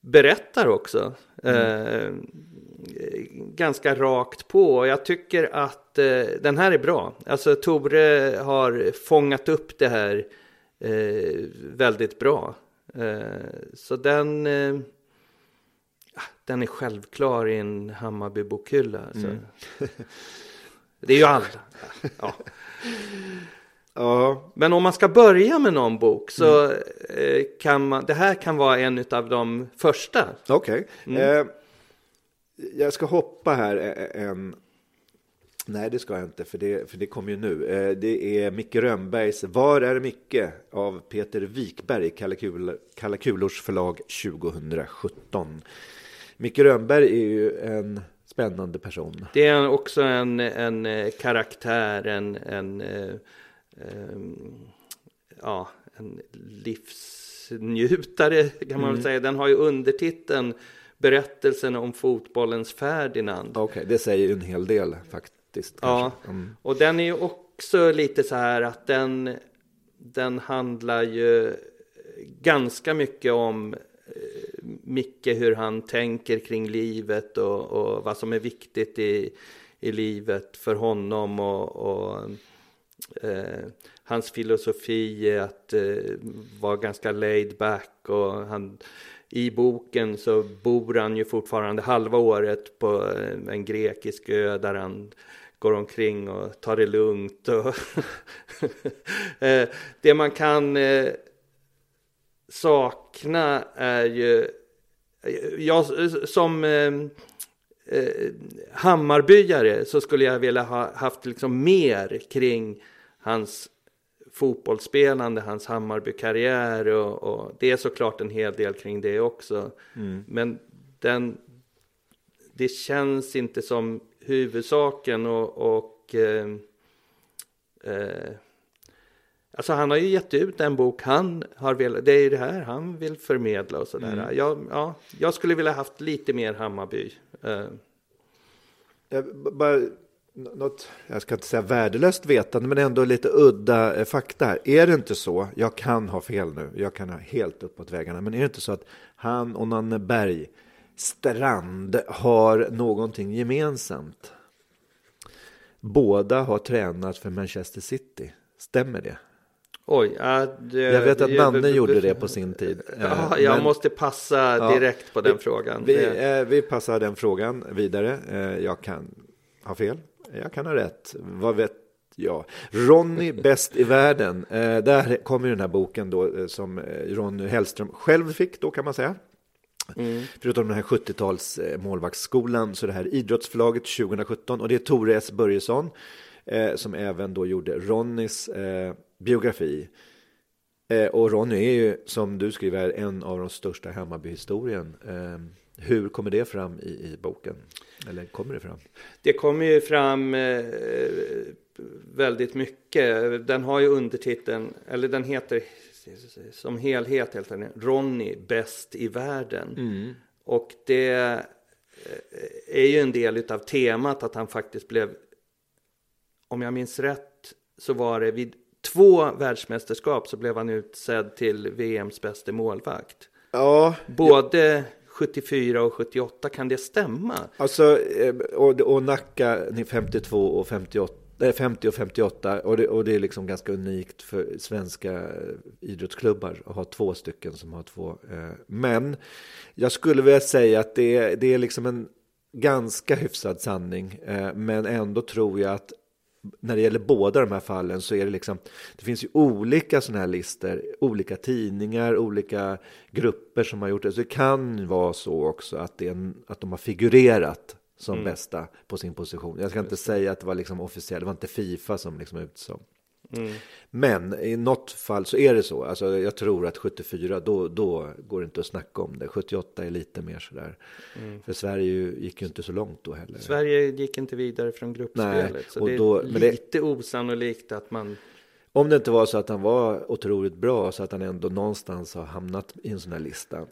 berättar också. Mm. Eh, ganska rakt på. Jag tycker att eh, den här är bra. Alltså Tore har fångat upp det här eh, väldigt bra. Eh, så den den är självklar i en Hammarby-bokhylla. Alltså. Mm. Det är ju alla. Ja. Ja. Men om man ska börja med någon bok så Mm. eh, kan man, det här kan vara en av de första. Okej. Mm. Eh, jag ska hoppa här eh, en... Nej, det ska jag inte, för det, för det kommer ju nu. Eh, det är Micke Rönnbergs Var är Micke? av Peter Wikberg, Kalle Kulors förlag 2017. Micke Rönnberg är ju en spännande person. Det är också en, en eh, karaktär, en, en, eh, ehm, ja, en livsnjutare kan man Mm. väl säga. Den har ju undertiteln Berättelsen om fotbollens Ferdinand. Okej, det säger en hel del faktiskt. Ja. Mm. och den är ju också lite så här att den, den handlar ju ganska mycket om eh, Micke, hur han tänker kring livet och, och vad som är viktigt i, i livet för honom och, och eh, hans filosofi är att eh, vara ganska laid back och han i boken så bor han ju fortfarande halva året på eh, en grekisk ö där han går omkring och tar det lugnt. Och eh, det man kan eh, sakna är ju, jag som ehm, Hammarbyare så skulle jag vilja ha haft liksom mer kring hans fotbollsspelande, hans Hammarby-karriär och, och det är såklart en hel del kring det också. Mm. Men den, det känns inte som huvudsaken och, och eh, eh, Alltså han har ju gett ut en bok han har velat, det är ju det här han vill förmedla och sådär. Mm. Jag, ja, jag skulle vilja haft lite mer Hammarby. Eh, Jag, bara, något, jag ska inte säga värdelöst vetande, men ändå lite udda eh, fakta här. Är det inte så, jag kan ha fel nu, jag kan ha helt uppåt vägarna, men är det inte så att han och Nanne Berg Strand har någonting gemensamt? Båda har tränat för Manchester City, stämmer det? oj, ja, det, Jag vet att Nanne gjorde det på sin tid. Ja, Eh, jag men- måste passa Ja, direkt på den vi, frågan. Vi, eh, vi passar den frågan vidare. Eh, jag kan ha fel, jag kan ha rätt. Vad vet jag? Ronny bäst i världen. Eh, där kommer den här boken då eh, som eh, Ronny Hellström själv fick då kan man säga. Mm. Förutom den här 70-tals eh, målvaktsskolan så det här idrottsförlaget 2017 och det är Tore S Börjesson eh, som även då gjorde Ronnys eh, biografi. Eh, och Ronny är ju som du skriver en av de största Hammarby-historien. Eh, hur kommer det fram i, i boken? Eller kommer det fram? Det kommer ju fram eh, väldigt mycket. Den har ju undertiteln, eller den heter som helhet helt enkelt, Ronny bäst i världen. Mm. Och det eh, är ju en del utav temat att han faktiskt blev, om jag minns rätt, så var det vid två världsmästerskap så blev han utsedd till VMs bästa målvakt. Ja, Både 74 och 78, kan det stämma? Alltså, eh, och, och Nacka 52 och 58, 50 och 58 och det, och det är liksom ganska unikt för svenska eh, idrottsklubbar att ha två stycken som har två. Eh, men jag skulle vilja säga att det, är- det är liksom en ganska hyfsad sanning. Men ändå tror jag att när det gäller båda de här fallen så är det liksom, det finns ju olika sådana här listor, olika tidningar, olika grupper som har gjort det. Så det kan vara så också att, det är en, att de har figurerat som Mm. bästa på sin position. Jag ska inte säga att det var liksom officiellt, det var inte Fifa som liksom utsåg. Mm. Men i något fall så är det så. Alltså jag tror att 74, då, då går det inte att snacka om det. 78 är lite mer sådär. Mm. För Sverige gick ju inte så långt då heller. Sverige gick inte vidare från gruppspelet. Nej, så och det är då- men det- lite osannolikt att man... Om det inte var så att han var otroligt bra så att han ändå någonstans har hamnat i en sån här lista.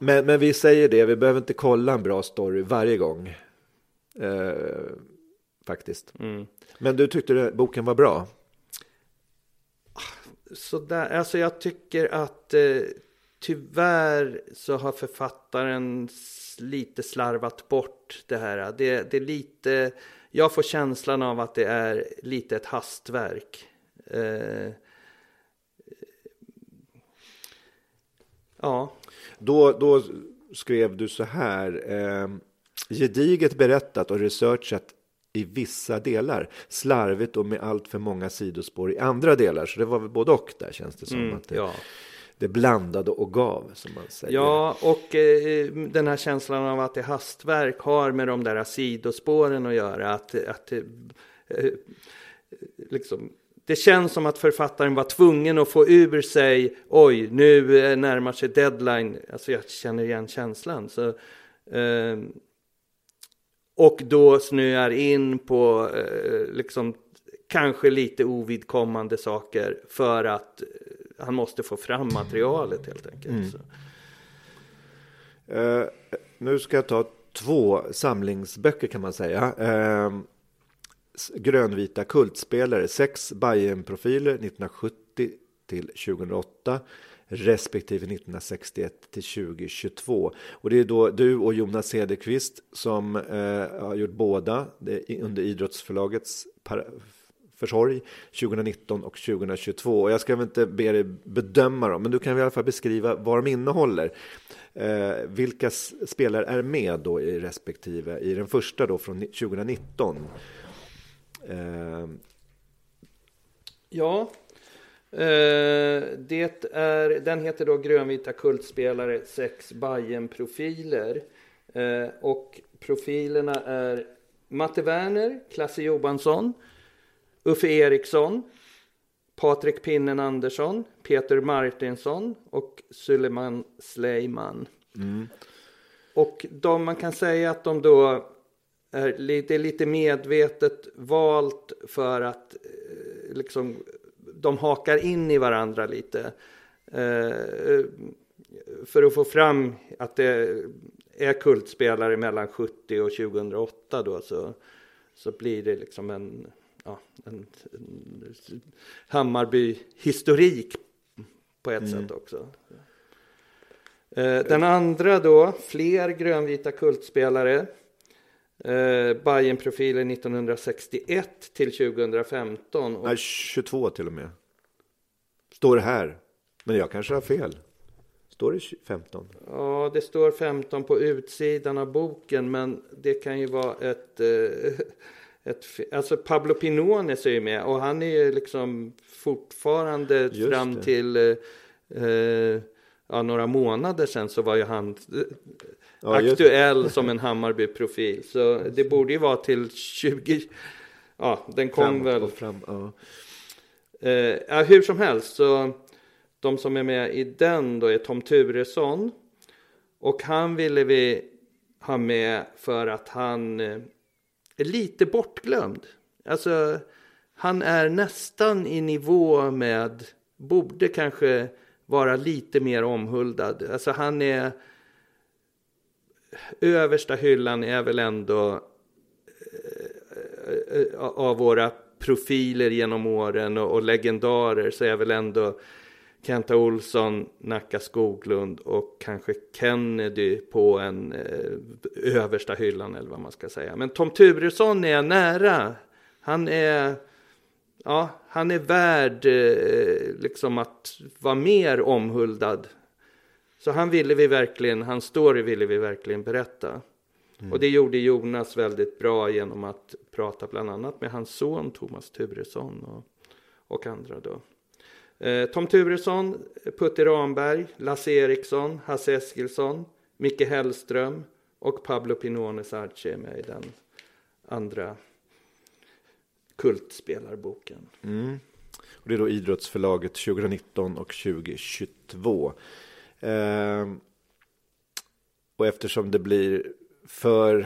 Men, men vi säger det, vi behöver inte kolla en bra story varje gång. Eh, faktiskt. Mm. Men du tyckte boken var bra? Så där, alltså jag tycker att eh, tyvärr så har författaren lite slarvat bort det här. Det, det är lite, jag får känslan av att det är lite ett hastverk. Eh, ja, Då, då skrev du så här. Eh, gediget berättat och researchat i vissa delar. Slarvigt och med allt för många sidospår i andra delar. Så det var väl både och där känns det som. Mm, att det, ja. det blandade och gav som man säger. Ja, och eh, den här känslan av att det är hastverk har med de där sidospåren att göra. Att, att eh, liksom, det känns som att författaren var tvungen att få ur sig, oj, nu eh, närmar sig deadline. Alltså jag känner igen känslan. Så, eh, och då snöar in på eh, liksom kanske lite ovidkommande saker för att eh, han måste få fram materialet helt enkelt. Mm. Eh, nu ska jag ta två samlingsböcker kan man säga. Eh, grönvita kultspelare, sex Bayern-profiler 1970 till 2008 respektive 1961 till 2022. Och det är då du och Jonas Cederqvist som eh, har gjort båda det, under idrottsförlagets försorg 2019 och 2022. Och jag ska väl inte be dig bedöma dem, men du kan i alla fall beskriva vad de innehåller. Eh, vilka s- spelare är med då i respektive, i den första då från 2019? Eh, Ja, det är, den heter då Grönvita kultspelare, sex Bajen-profiler. Eh, och profilerna är Matte Werner, Klasse Johansson, Uffe Eriksson, Patrik Pinnen Andersson, Peter Martinsson och Suleiman Sleiman. mm. Och de, man kan säga att de då är lite, lite medvetet valt för att eh, liksom, de hakar in i varandra lite. Eh, för att få fram att det är kultspelare mellan 70 och 2008 då så, så blir det liksom en, ja, en, en Hammarby-historik på ett sätt också. Eh, Den andra då, fler grönvita kultspelare. Eh, Bayern-profiler 1961 till 2015. Och, Nej, 22 till och med. Står det här. Men jag kanske har fel. Står det 20 15? ja, det står 15 på utsidan av boken, men det kan ju vara ett... Eh, ett alltså Pablo Pinones är ju med och han är ju liksom fortfarande Just fram det. till eh, eh, ja, några månader sedan så var ju han Ja, aktuell som en Hammarby-profil. Så det borde ju vara till 20... Ja, den kom Framåt väl... Fram, ja. Eh, ja, hur som helst, så de som är med i den då är Tom Turesson. Och han ville vi ha med för att han eh, är lite bortglömd. Alltså, han är nästan i nivå med, borde kanske vara lite mer omhuldad. Alltså han är, översta hyllan är väl ändå eh, eh, av våra profiler genom åren och, och legendarer så är väl ändå Kenta Olsson, Nacka Skoglund och kanske Kennedy på en eh, översta hyllan eller vad man ska säga. Men Tom Turesson är nära. Han är, ja, han är värd eh, liksom att vara mer omhuldad. Så han ville vi verkligen, hans story ville vi verkligen berätta. Mm. Och det gjorde Jonas väldigt bra genom att prata bland annat med hans son Thomas Turesson och, och andra då. Eh, Tom Turesson, Putte Ramberg, Lasse Eriksson, Hasse Eskilsson, Micke Hellström och Pablo Pinones Arce är med i den andra kultspelarboken. Mm. Och det är då Idrottsförlaget 2019 och 2022. Ehm, och eftersom det blir för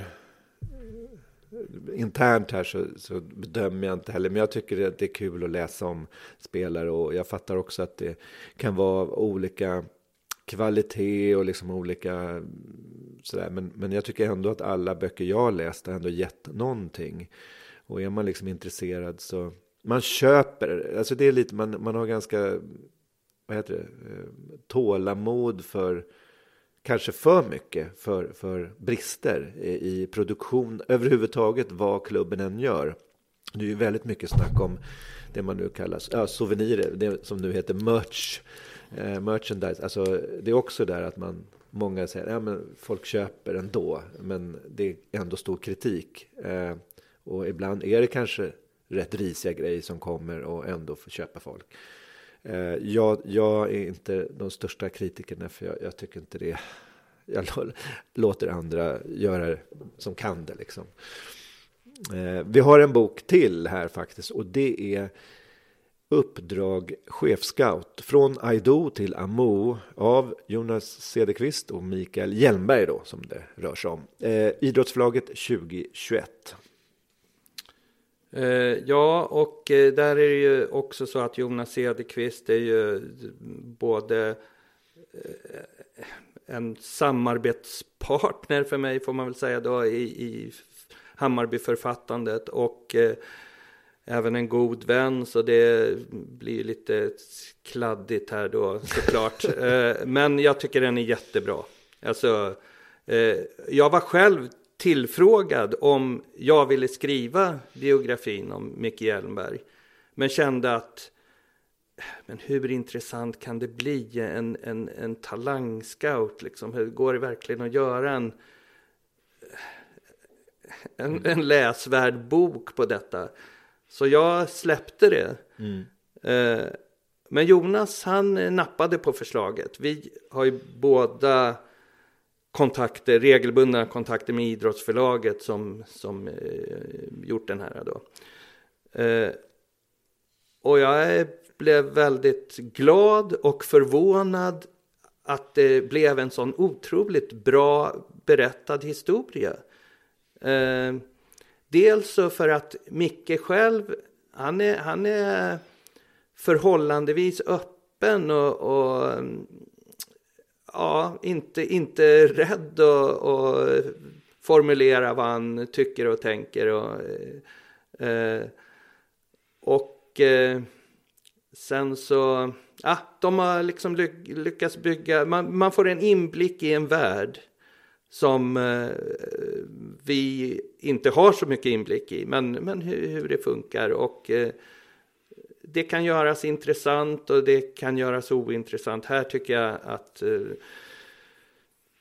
eh, internt här så, så bedömer jag inte heller. Men jag tycker att det är kul att läsa om spelare och jag fattar också att det kan vara olika kvalitet och liksom olika sådär. Men, men jag tycker ändå att alla böcker jag har läst har ändå gett någonting. Och är man liksom intresserad så man köper, alltså det är lite, man, man har ganska, vad heter det, eh, tålamod för kanske för mycket för, för brister i, i produktion överhuvudtaget vad klubben än gör. Det är ju väldigt mycket snack om det man nu kallar ja, souvenirer, det som nu heter merch, eh, merchandise. Alltså det är också där att man många säger ja, men folk köper ändå, men det är ändå stor kritik. Eh, och ibland är det kanske rätt risiga grejer som kommer och ändå får köpa folk. Eh, jag, jag är inte de största kritikerna för jag, jag tycker inte det. Jag låter andra göra det som kan det liksom. Eh, vi har en bok till här faktiskt och det är Uppdrag chefscout från Aido till Amo av Jonas Cederqvist och Mikael Hjelmberg då som det rör sig om. Eh, idrottsförlaget 2021. Eh, ja, och eh, där är det ju också så att Jonas Cederqvist är ju både eh, en samarbetspartner för mig får man väl säga då i, i Hammarbyförfattandet och eh, även en god vän så det blir lite kladdigt här då såklart. eh, men jag tycker den är jättebra. Alltså, eh, jag var själv tillfrågad om jag ville skriva biografin om Micke Hjelmberg. Men kände att men hur intressant kan det bli en, en, en talangscout? Liksom? Hur går det verkligen att göra en, en, en läsvärd bok på detta? Så jag släppte det. Mm. Eh, men Jonas han nappade på förslaget. Vi har ju båda kontakter, regelbundna kontakter med idrottsförlaget som, som eh, gjort den här då. Eh, och jag blev väldigt glad och förvånad att det blev en sån otroligt bra berättad historia. Eh, dels så för att Micke själv, han är, han är förhållandevis öppen och, och ja, inte, inte rädd att formulera vad han tycker och tänker. Och, eh, eh och eh, sen så, ja, de har liksom lyckats bygga, man, man får en inblick i en värld som eh, vi inte har så mycket inblick i, men, men hur, hur det funkar. Och eh, det kan göras intressant och det kan göras ointressant. Här tycker jag att eh,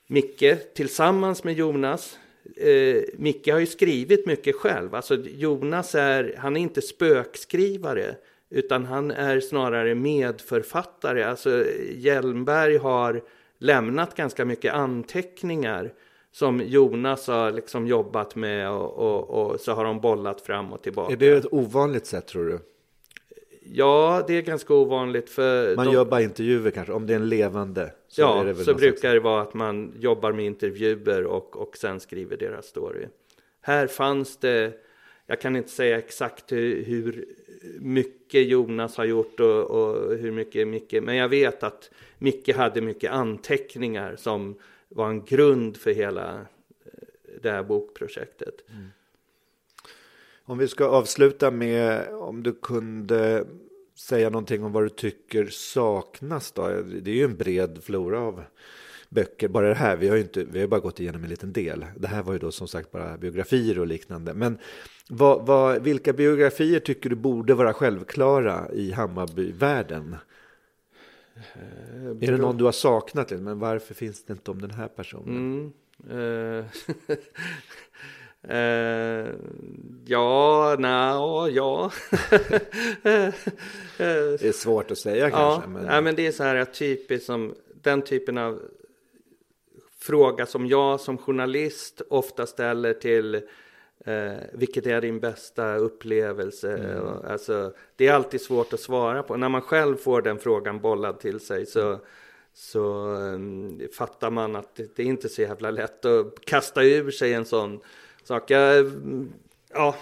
Micke tillsammans med Jonas eh, Micke har ju skrivit mycket själv. Alltså Jonas är, han är inte spökskrivare utan han är snarare medförfattare. Alltså Hjelmberg har lämnat ganska mycket anteckningar som Jonas har liksom jobbat med och, och, och så har de bollat fram och tillbaka. Är det ett ovanligt sätt tror du? Ja, det är ganska ovanligt för... Man de... gör bara intervjuer kanske, om det är en levande. Så ja, det så brukar det vara att man jobbar med intervjuer och, och sen skriver deras story. Här fanns det, jag kan inte säga exakt hur, hur mycket Jonas har gjort och, och, hur mycket Micke, men jag vet att Micke hade mycket anteckningar som var en grund för hela eh, det här bokprojektet. Mm. Om vi ska avsluta med om du kunde säga någonting om vad du tycker saknas då? Det är ju en bred flora av böcker. Bara det här, vi har ju inte, vi har bara gått igenom en liten del. Det här var ju då som sagt bara biografier och liknande. Men vad, vad, vilka biografier tycker du borde vara självklara i Hammarbyvärlden? Eh, är det någon du har saknat? Men varför finns det inte om den här personen? Mm. Eh, Uh, ja, nej, ja. det är svårt att säga kanske. Ja, men... Ja, men det är så här typiskt som den typen av fråga som jag som journalist ofta ställer till eh, vilket är din bästa upplevelse? Mm. Alltså, det är alltid svårt att svara på. När man själv får den frågan bollad till sig så, så um, fattar man att det, det är inte så jävla lätt att kasta ur sig en sån sak. Jag, ja,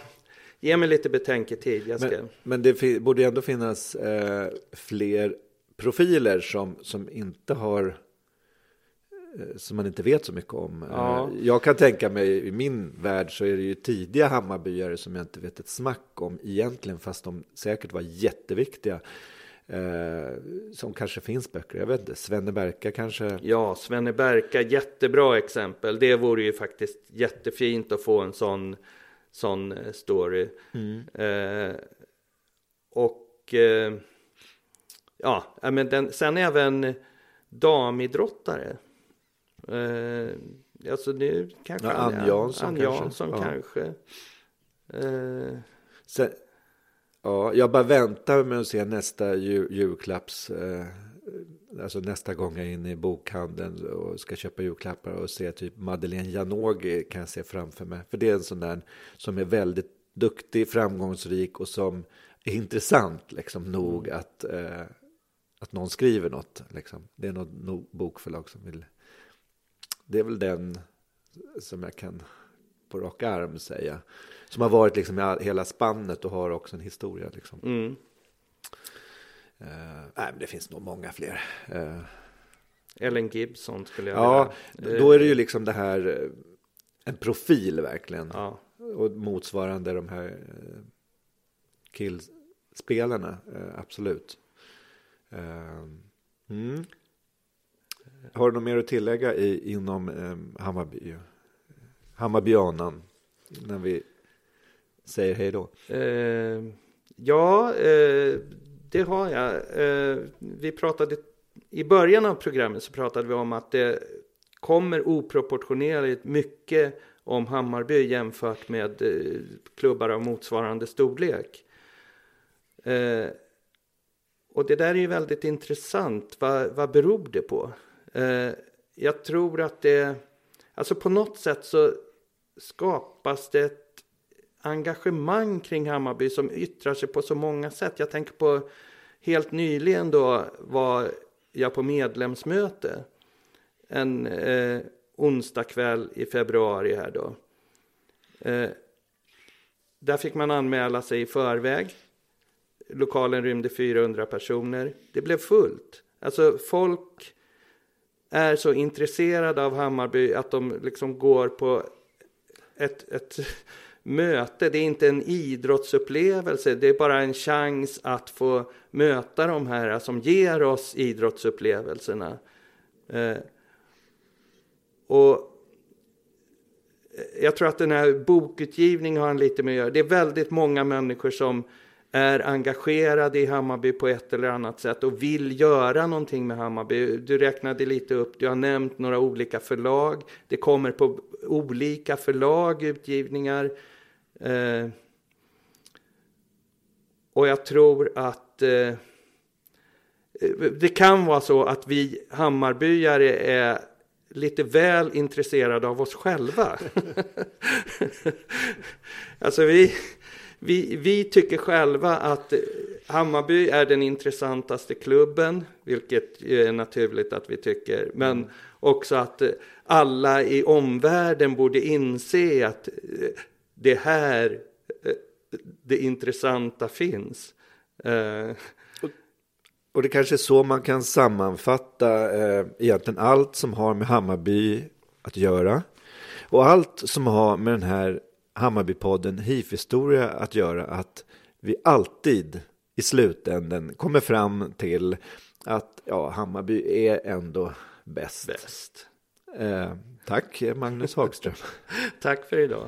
ge mig lite betänketid. Jag ska... Men, men det borde ändå finnas eh, fler profiler som, som inte har eh, som man inte vet så mycket om. Ja. Eh, jag kan tänka mig i min värld så är det ju tidiga Hammarbyare som jag inte vet ett smack om egentligen fast de säkert var jätteviktiga. Eh, som kanske finns böcker, jag vet inte, Svenne Berka kanske? Ja, Svenne Berka, jättebra exempel. Det vore ju faktiskt jättefint att få en sån, sån eh, story. Mm. Eh, och eh, ja, men den, sen även damidrottare. Eh, alltså nu kanske Ja, Ann Jansson kanske. Ja. kanske. Eh, Sen, ja, jag bara väntar med att se nästa jul, julklapps... Eh, alltså nästa gång jag är inne i bokhandeln och ska köpa julklappar och se typ Madeleine Janogy kan jag se framför mig. För det är en sån där som är väldigt duktig, framgångsrik och som är intressant liksom nog att, eh, att någon skriver något. Liksom. Det är något bokförlag som vill... Det är väl den som jag kan på rak arm säga. Som har varit liksom i all, hela spannet och har också en historia. Liksom. mm. Eh, nej, men det finns nog många fler. Eh, Ellen Gibson skulle jag ja, vilja. då är det ju liksom det här eh, en profil verkligen. Ja. Och motsvarande de här killspelarna, absolut. Mm. Har du något mer att tillägga i, inom Hammarby? Hammarbyanan, när vi säger hej då. Eh, ja, eh, det har jag. Eh, vi pratade i början av programmet så pratade vi om att det kommer oproportionerligt mycket om Hammarby jämfört med eh, klubbar av motsvarande storlek. Eh, och det där är ju väldigt intressant. Vad, vad beror det på? Eh, jag tror att det, alltså på något sätt så skapas det ett engagemang kring Hammarby som yttrar sig på så många sätt. Jag tänker på helt nyligen då var jag på medlemsmöte en eh, onsdag kväll i februari här då. Eh, där fick man anmäla sig i förväg. Lokalen rymde 400 personer. Det blev fullt. Alltså folk är så intresserade av Hammarby att de liksom går på ett, ett möte. Det är inte en idrottsupplevelse. Det är bara en chans att få möta de här som ger oss idrottsupplevelserna. Eh, och jag tror att den här bokutgivningen har en lite med att göra. Det är väldigt många människor som är engagerade i Hammarby på ett eller annat sätt och vill göra någonting med Hammarby. Du räknade lite upp, du har nämnt några olika förlag. Det kommer på olika förlag utgivningar. Eh, och jag tror att eh, det kan vara så att vi Hammarbyare är lite väl intresserade av oss själva. alltså vi, vi, vi tycker själva att Hammarby är den intressantaste klubben, vilket är naturligt att vi tycker. Men också att alla i omvärlden borde inse att eh, det här eh, det intressanta finns. Eh. Och det kanske är så man kan sammanfatta eh, egentligen allt som har med Hammarby att göra. Och allt som har med den här Hammarbypodden HIF-historia att göra. Att vi alltid i slutänden kommer fram till att ja, Hammarby är ändå bäst. bäst. Eh, tack Magnus Hagström. Tack för idag.